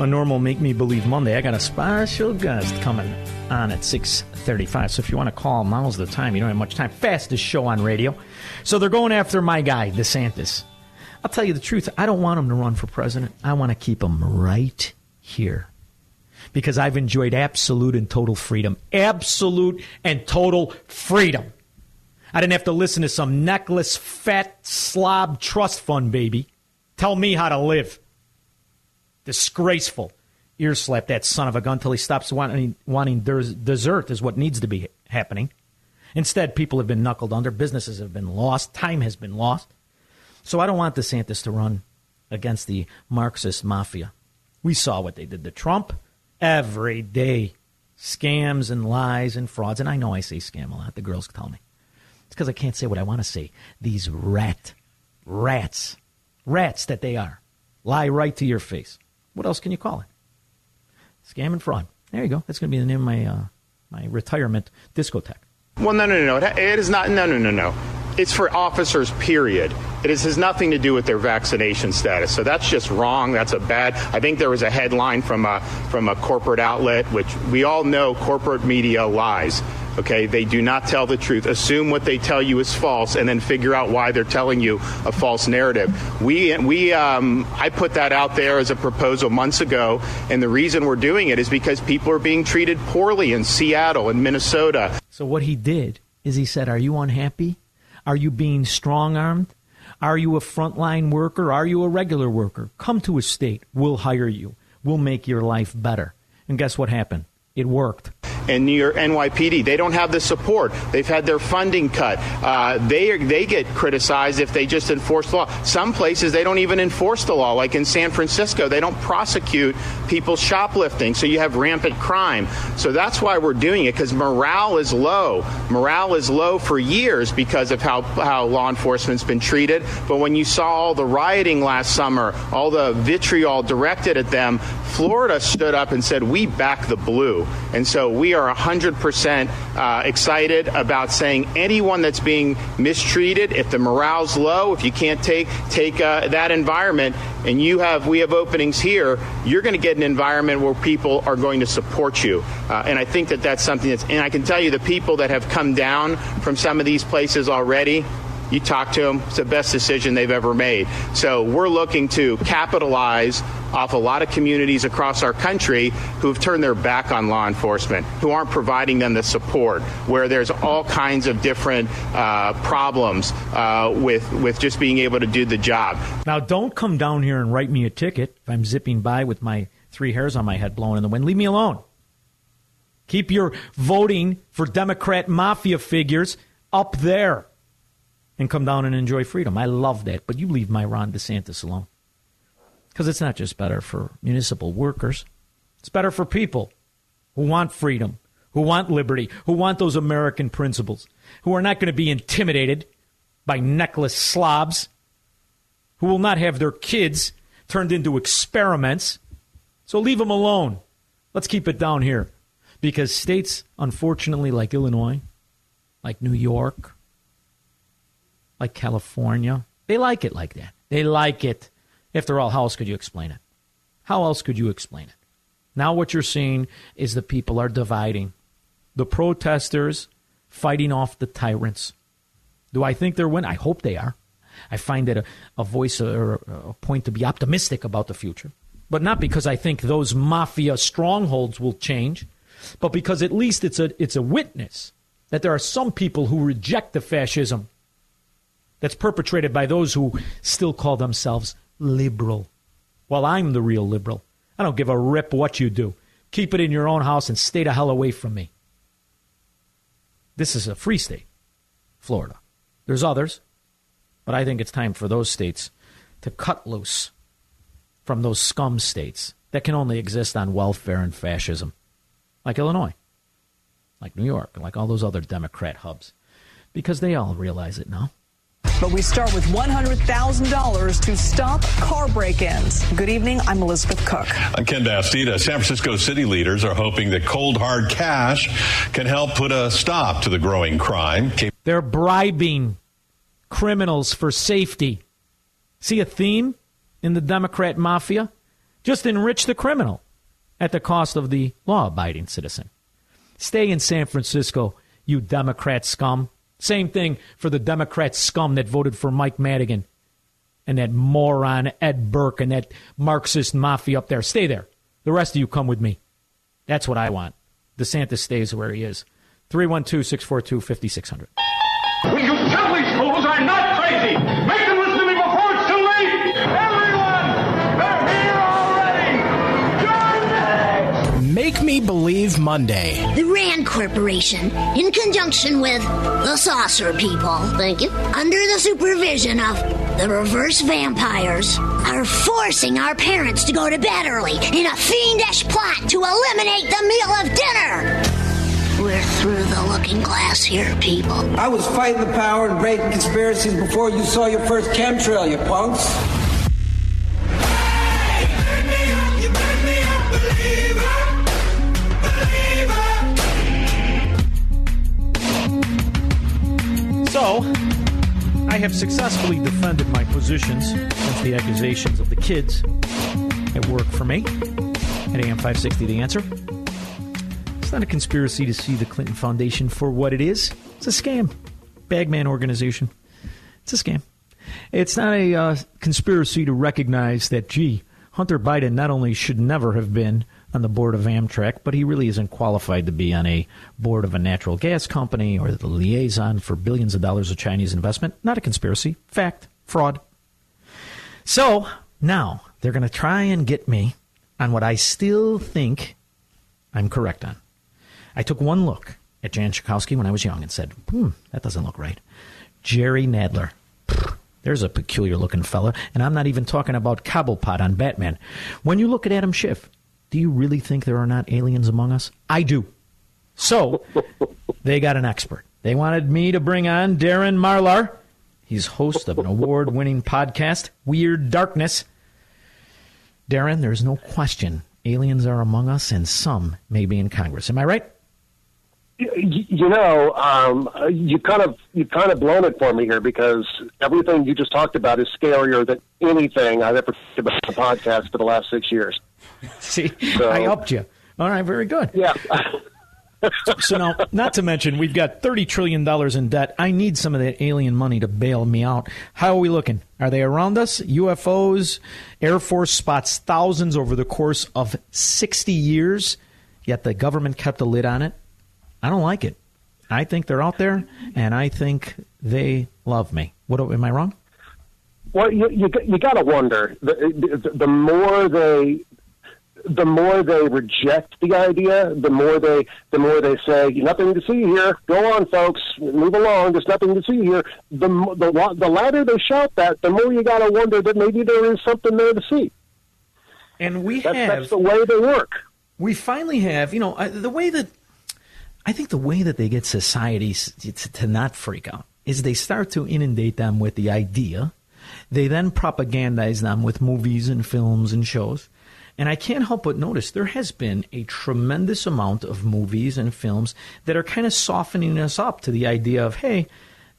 a normal Make Me Believe Monday, I got a special guest coming on at 6.35. So if you want to call, now's the time. You don't have much time. Fastest show on radio. So they're going after my guy, DeSantis. I'll tell you the truth. I don't want him to run for president. I want to keep him right here. Because I've enjoyed absolute and total freedom. Absolute and total freedom. I didn't have to listen to some necklace, fat slob trust fund baby tell me how to live. Disgraceful ear slap that son of a gun till he stops wanting, wanting dessert is what needs to be happening. Instead, people have been knuckled under, businesses have been lost, time has been lost. So I don't want DeSantis to run against the Marxist mafia. We saw what they did to Trump every day. Scams and lies and frauds. And I know I say scam a lot. The girls tell me. It's because I can't say what I want to say. These rat, rats, rats that they are, lie right to your face. What else can you call it? Scam and fraud. There you go. That's going to be the name of my uh, my retirement discotheque. Well, no, no, no. No. It is not. No, no, no, no. It's for officers, period. It has nothing to do with their vaccination status. So that's just wrong. That's a bad. I think there was a headline from a from a corporate outlet, which we all know corporate media lies. Okay, they do not tell the truth. Assume what they tell you is false, and then figure out why they're telling you a false narrative. We we um, I put that out there as a proposal months ago, and the reason we're doing it is because people are being treated poorly in Seattle and Minnesota. So what he did is he said, "Are you unhappy? Are you being strong armed? Are you a frontline worker? Are you a regular worker? Come to a state. We'll hire you. We'll make your life better." And guess what happened? It worked and New York NYPD. They don't have the support. They've had their funding cut. Uh, they they get criticized if they just enforce the law. Some places they don't even enforce the law, like in San Francisco, they don't prosecute people shoplifting. So you have rampant crime. So that's why we're doing it because morale is low. Morale is low for years because of how how law enforcement's been treated. But when you saw all the rioting last summer, all the vitriol directed at them, Florida stood up and said, "We back the blue," and so we are 100% uh, excited about saying anyone that's being mistreated, if the morale's low, if you can't take take uh, that environment, and you have we have openings here, you're going to get an environment where people are going to support you. Uh, and I think that that's something that's. And I can tell you, the people that have come down from some of these places already, you talk to them, it's the best decision they've ever made. So we're looking to capitalize off a lot of communities across our country who've turned their back on law enforcement, who aren't providing them the support, where there's all kinds of different uh, problems uh, with with just being able to do the job. Now, don't come down here and write me a ticket if I'm zipping by with my three hairs on my head blowing in the wind. Leave me alone. Keep your voting for Democrat mafia figures up there and come down and enjoy freedom. I love that. But you leave my Ron DeSantis alone. Because it's not just better for municipal workers, it's better for people who want freedom, who want liberty, who want those American principles, who are not going to be intimidated by necklace slobs, who will not have their kids turned into experiments. So leave them alone. Let's keep it down here. Because states, unfortunately, like Illinois, like New York, like California. They like it like that. They like it. After all, how else could you explain it? How else could you explain it? Now, what you're seeing is the people are dividing. The protesters fighting off the tyrants. Do I think they're winning? I hope they are. I find it a, a voice or a point to be optimistic about the future. But not because I think those mafia strongholds will change, but because at least it's a, it's a witness that there are some people who reject the fascism that's perpetrated by those who still call themselves liberal. Well, I'm the real liberal. I don't give a rip what you do. Keep it in your own house and stay the hell away from me. This is a free state, Florida. There's others, but I think it's time for those states to cut loose from those scum states that can only exist on welfare and fascism, like Illinois, like New York, like all those other Democrat hubs, because they all realize it now. But we start with $100,000 to stop car break ins. Good evening. I'm Elizabeth Cook. I'm Ken Bastida. San Francisco city leaders are hoping that cold hard cash can help put a stop to the growing crime. They're bribing criminals for safety. See a theme in the Democrat mafia? Just enrich the criminal at the cost of the law abiding citizen. Stay in San Francisco, you Democrat scum. Same thing for the Democrat scum that voted for Mike Madigan and that moron Ed Burke and that Marxist mafia up there. Stay there. The rest of you come with me. That's what I want. DeSantis stays where he is. 312 642 5600. Make Me Believe Monday. The RAND Corporation, in conjunction with the Saucer People, thank you, under the supervision of The reverse vampires are forcing our parents to go to bed early in a fiendish plot to eliminate the meal of dinner. We're through the looking glass here, people. I was fighting the power and breaking conspiracies before you saw your first chemtrail, you punks. So, I have successfully defended my positions since the accusations of the kids at work for me at AM 560 The Answer. It's not a conspiracy to see the Clinton Foundation for what it is. It's a scam. Bagman organization. It's a scam. It's not a uh, conspiracy to recognize that, gee, Hunter Biden not only should never have been on the board of Amtrak, but he really isn't qualified to be on a board of a natural gas company or the liaison for billions of dollars of Chinese investment. Not a conspiracy. Fact. Fraud. So now they're going to try and get me on what I still think I'm correct on. I took one look at Jan Schakowsky when I was young and said, hmm, that doesn't look right. Jerry Nadler. There's a peculiar looking fella, and I'm not even talking about Cobblepot on Batman. When you look at Adam Schiff, do you really think there are not aliens among us? I do. So, they got an expert. They wanted me to bring on Darren Marlar. He's host of an award winning podcast, Weird Darkness. Darren, there's no question aliens are among us, and some may be in Congress. Am I right? You, know, um, you kind of you kind of blown it for me here because everything you just talked about is scarier than anything I've ever talked about on the podcast for the last six years. See, So- I helped you. All right, very good. Yeah. so now, not to mention, we've got thirty trillion dollars in debt. I need some of that alien money to bail me out. How are we looking? Are they around us? UFOs. Air Force spots thousands over the course of sixty years. Yet the government kept a lid on it. I don't like it. I think they're out there, and I think they love me. What am I wrong? Well, you you, you got to wonder the, the the more they the more they reject the idea, the more they the more they say nothing to see here. Go on, folks, move along. There's nothing to see here. The the the louder they shout that, the more you got to wonder that maybe there is something there to see. And we that's, have that's the way they work. we finally have, you know, uh, the way that I think the way that they get societies to not freak out is they start to inundate them with the idea. They then propagandize them with movies and films and shows. And I can't help but notice there has been a tremendous amount of movies and films that are kind of softening us up to the idea of, hey,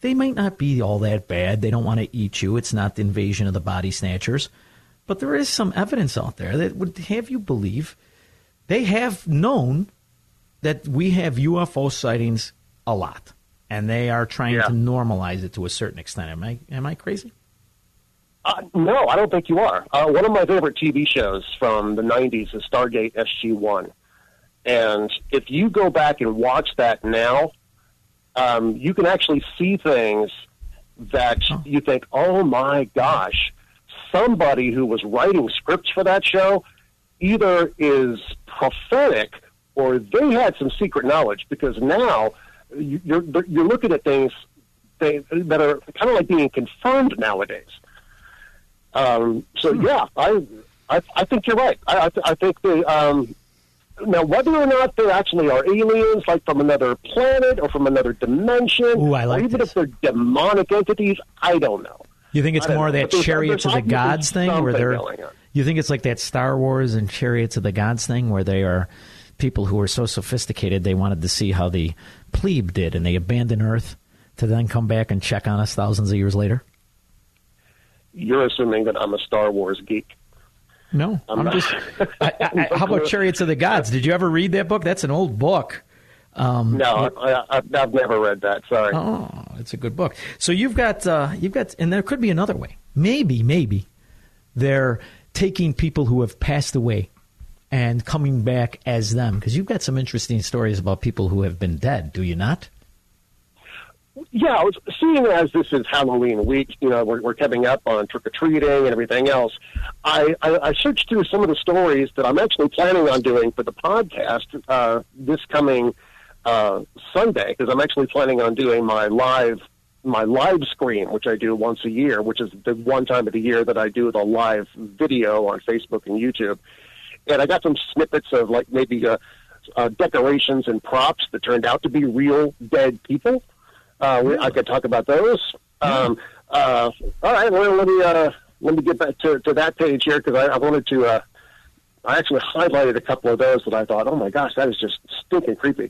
they might not be all that bad. They don't want to eat you. It's not the invasion of the body snatchers. But there is some evidence out there that would have you believe they have known that we have UFO sightings a lot, and they are trying to normalize it to a certain extent. Am I am I crazy? Uh, no, I don't think you are. Uh, one of my favorite TV shows from the 90s is Stargate SG-1. And if you go back and watch that now, um, you can actually see things that you think, oh my gosh, somebody who was writing scripts for that show either is prophetic or they had some secret knowledge because now you- you're, you're looking at things that are kind of like being confirmed nowadays. Um, so yeah, I, I I think you're right. I I, th- I think they um, now whether or not they actually are aliens, like from another planet or from another dimension, Ooh, I like or even if they're demonic entities, I don't know. You think it's more know. that chariots of the gods thing, where they're. going on. You think it's like that Star Wars and chariots of the gods thing, where they are people who are so sophisticated they wanted to see how the plebe did, and they abandon Earth to then come back and check on us thousands of years later. You're assuming that I'm a Star Wars geek. No, I'm I'm not. just. I, I, how about Chariots of the Gods? Did you ever read that book? That's an old book. Um, No, I, I, I've never read that. Sorry. Oh, it's a good book. So you've got uh, you've got, and there could be another way. Maybe, maybe they're taking people who have passed away and coming back as them because you've got some interesting stories about people who have been dead. Do you not? Yeah, I was seeing as this is Halloween week, you know, we're, we're coming up on trick or treating and everything else. I, I, I searched through some of the stories that I'm actually planning on doing for the podcast uh, this coming uh, Sunday because I'm actually planning on doing my live my live screen, which I do once a year, which is the one time of the year that I do the live video on Facebook and YouTube. And I got some snippets of like maybe uh, uh, decorations and props that turned out to be real dead people. Uh, we, I could talk about those. Um, uh, all right, well, let me uh, let me get back to, to that page here because I, I wanted to. Uh, I actually highlighted a couple of those that I thought, oh my gosh, that is just stinking creepy.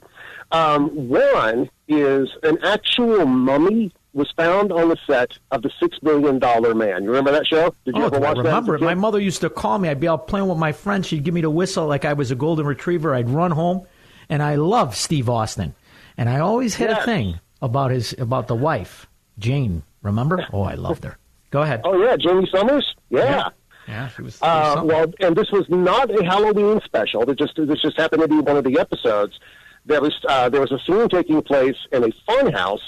Um, one is an actual mummy was found on the set of the Six Million Dollar Man. You remember that show? Did you oh, ever I watch remember that? it. My mother used to call me. I'd be out playing with my friends. She'd give me the whistle like I was a golden retriever. I'd run home, and I love Steve Austin. And I always had a thing about his about the wife, Jane. Remember? Oh, I loved her. Go ahead. Oh yeah, Jaime Sommers. Yeah. Yeah, she was. Uh, well, and this was not a Halloween special. It just this just happened to be one of the episodes. There was uh, there was a scene taking place in a funhouse,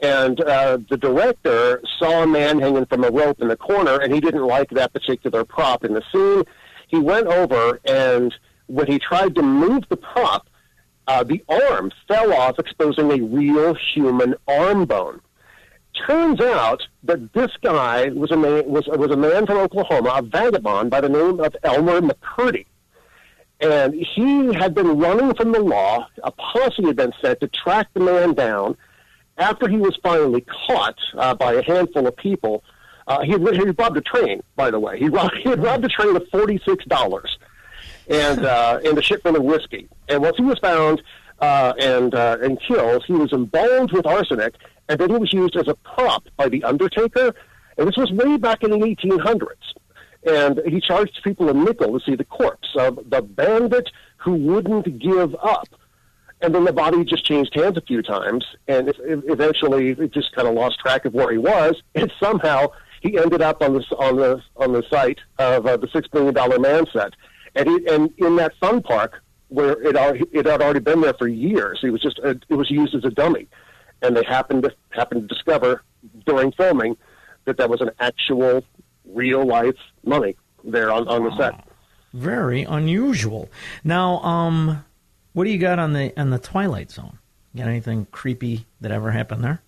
and uh, the director saw a man hanging from a rope in the corner, and he didn't like that particular prop in the scene. He went over, and when he tried to move the prop, uh, the arm fell off, exposing a real human arm bone turns out that this guy was a man was was a man from Oklahoma, a vagabond by the name of Elmer McCurdy. And he had been running from the law. A posse had been sent to track the man down. After he was finally caught uh, by a handful of people, uh, he, had, he robbed a train. By the way, he robbed, he had robbed a train of forty six dollars, and uh, and a shipment of whiskey. And once he was found uh, and uh, and killed, he was embalmed with arsenic, and then he was used as a prop by the Undertaker. And this was way back in the 1800s. And he charged people a nickel to see the corpse of the bandit who wouldn't give up. And then the body just changed hands a few times, and eventually it just kind of lost track of where he was. And somehow he ended up on the on the on the site of uh, the Six Million Dollar Man set. And he, and in that fun park where it al- it had already been there for years, he was just uh it was used as a dummy. And they happened to happened to discover during filming that that was an actual real life mummy there on, on the set. Very unusual. Now, um, what do you got on the on the Twilight Zone? Got anything creepy that ever happened there?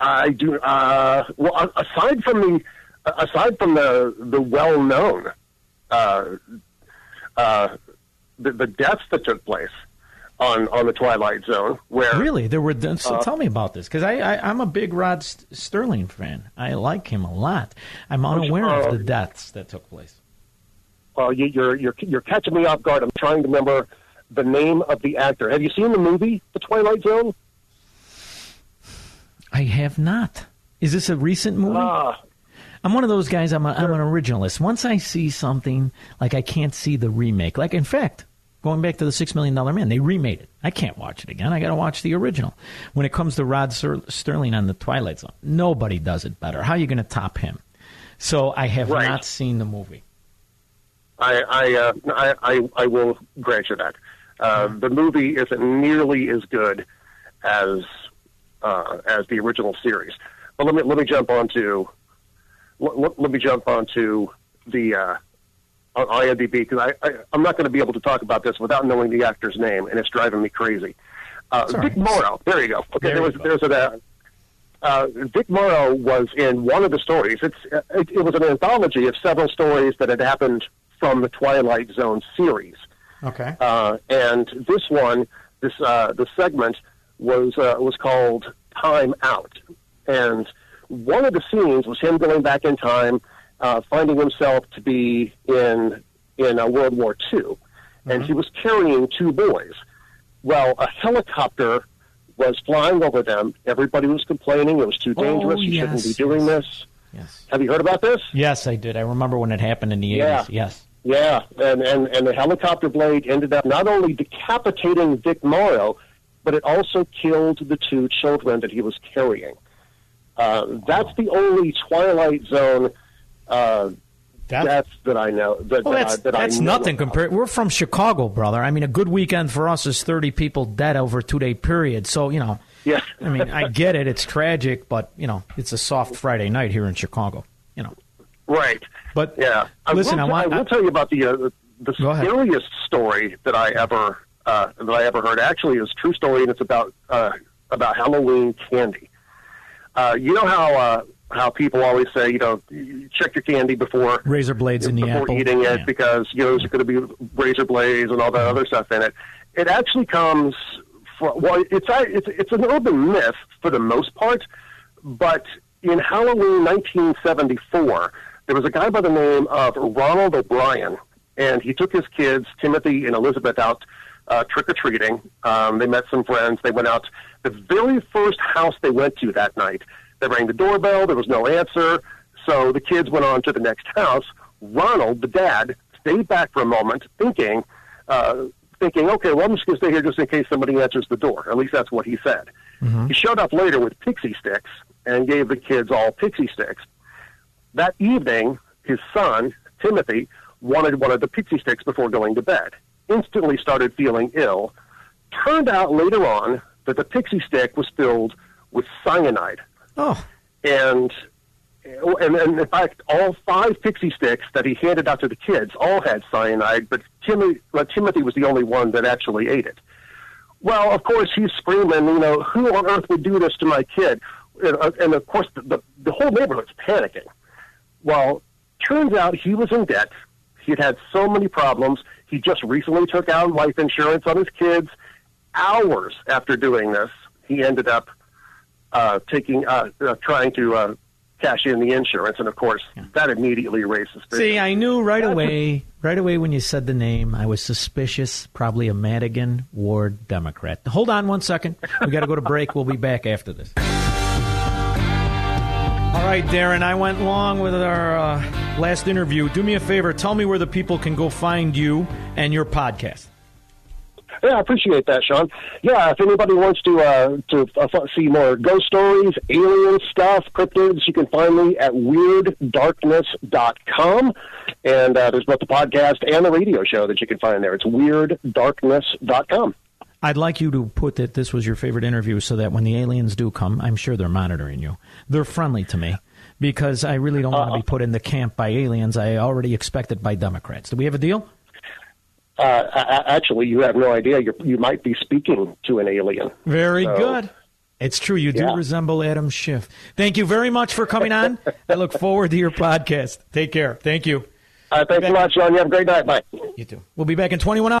I do. Uh, well, aside from the aside from the the well known uh, uh, the, the deaths that took place on on the Twilight Zone, where Really, there were. So Uh, tell me about this because I, I I'm a big Rod St- Sterling fan. I like him a lot. I'm unaware uh, of the deaths that took place. well, you, you're you're you're catching me off guard. I'm trying to remember the name of the actor. Have you seen the movie The Twilight Zone? I have not. Is this a recent movie? Ah. I'm one of those guys. I'm, a, I'm an originalist. Once I see something, like I can't see the remake. Like in fact, going back to the Six Million Dollar Man, they remade it. I can't watch it again. I got to watch the original. When it comes to Rod Sterling on the Twilight Zone, nobody does it better. How are you going to top him? So I have Right. not seen the movie. I I, uh, I I I will grant you that. Uh, the movie isn't nearly as good as uh, as the original series. But let me let me jump onto let, let, let me jump onto the uh, IMDb because I, I I'm not going to be able to talk about this without knowing the actor's name, and it's driving me crazy. Uh, Vic. Morrow. There you go. Okay, There there was there's a. Uh, Vic Morrow was in one of the stories. It's it, it was an anthology of several stories that had happened from the Twilight Zone series. Okay. Uh, and this one, this uh, the segment was uh, was called Time Out, and one of the scenes was him going back in time, uh, finding himself to be in in uh, World War II, and he was carrying two boys. Well, a helicopter was flying over them. Everybody was complaining it was too Oh, dangerous. you shouldn't be yes, doing this. Yes. Have you heard about this? Yes, I did. I remember when it happened in the Yeah. 80s. Yes. Yeah, and, and, and the helicopter blade ended up not only decapitating Vic Morrow, but it also killed the two children that he was carrying. Uh, that's the only Twilight Zone uh, death that I know. That, Well, that that's, I, that that's nothing about. compared. We're from Chicago, brother. I mean, a good weekend for us is 30 people dead over a two day period. So, you know, yeah. I mean, I get it. It's tragic, but, you know, it's a soft Friday night here in Chicago, you know. Right. But yeah, I listen, will, I want- I will tell you about the uh, the scariest story that I ever uh, that I ever heard. Actually, is a true story, and it's about uh, about Halloween candy. Uh, you know how uh, how people always say, you know, check your candy before razor blades in the before apple. eating it Yeah. because you know there's going to be razor blades and all that other stuff in it. It actually comes from well, it's it's it's an urban myth for the most part, but in Halloween 1974, there was a guy by the name of Ronald O'Bryan, and he took his kids Timothy and Elizabeth out uh, trick or treating. Um, they met some friends. They went out. The very first house they went to that night, they rang the doorbell. There was no answer. So the kids went on to the next house. Ronald, the dad, stayed back for a moment, thinking, uh, thinking, okay, well, I'm just going to stay here just in case somebody answers the door. At least that's what he said. He showed up later with pixie sticks and gave the kids all pixie sticks. That evening, his son, Timothy, wanted one of the pixie sticks before going to bed. Instantly started feeling ill. Turned out later on that the pixie stick was filled with cyanide. Oh. And and, and in fact, all five pixie sticks that he handed out to the kids all had cyanide, but Timothy, well, Timothy was the only one that actually ate it. Well, of course, he's screaming, you know, who on earth would do this to my kid? And, uh, and of course, the, the, the whole neighborhood's panicking. Well, turns out he was in debt. He'd had so many problems. He just recently took out life insurance on his kids. Hours after doing this, he ended up uh, taking, uh, uh, trying to uh, cash in the insurance, and of course, that immediately raised suspicion. See, I knew right away, right away when you said the name, I was suspicious. Probably a Madigan Ward Democrat. Hold on one second. We got to go to break. We'll be back after this. All right, Darren, I went long with our uh, last interview. Do me a favor. Tell me where the people can go find you and your podcast. Yeah, I appreciate that, Shaun. Yeah, if anybody wants to uh, to uh, see more ghost stories, alien stuff, cryptids, you can find me at weirddarkness.com. And uh, there's both the podcast and the radio show that you can find there. It's weirddarkness.com. I'd like you to put that this was your favorite interview so that when the aliens do come, I'm sure they're monitoring you. They're friendly to me because I really don't want to be put in the camp by aliens. I already expect it by Democrats. Do we have a deal? Uh, actually, you have no idea. You're, you might be speaking to an alien. Very So- good. It's true. You do Yeah. resemble Adam Schiff. Thank you very much for coming on. I look forward to your podcast. Take care. Thank you. Uh, thanks a lot, Shaun. You have a great night. Bye. You too. We'll be back in 21 hours.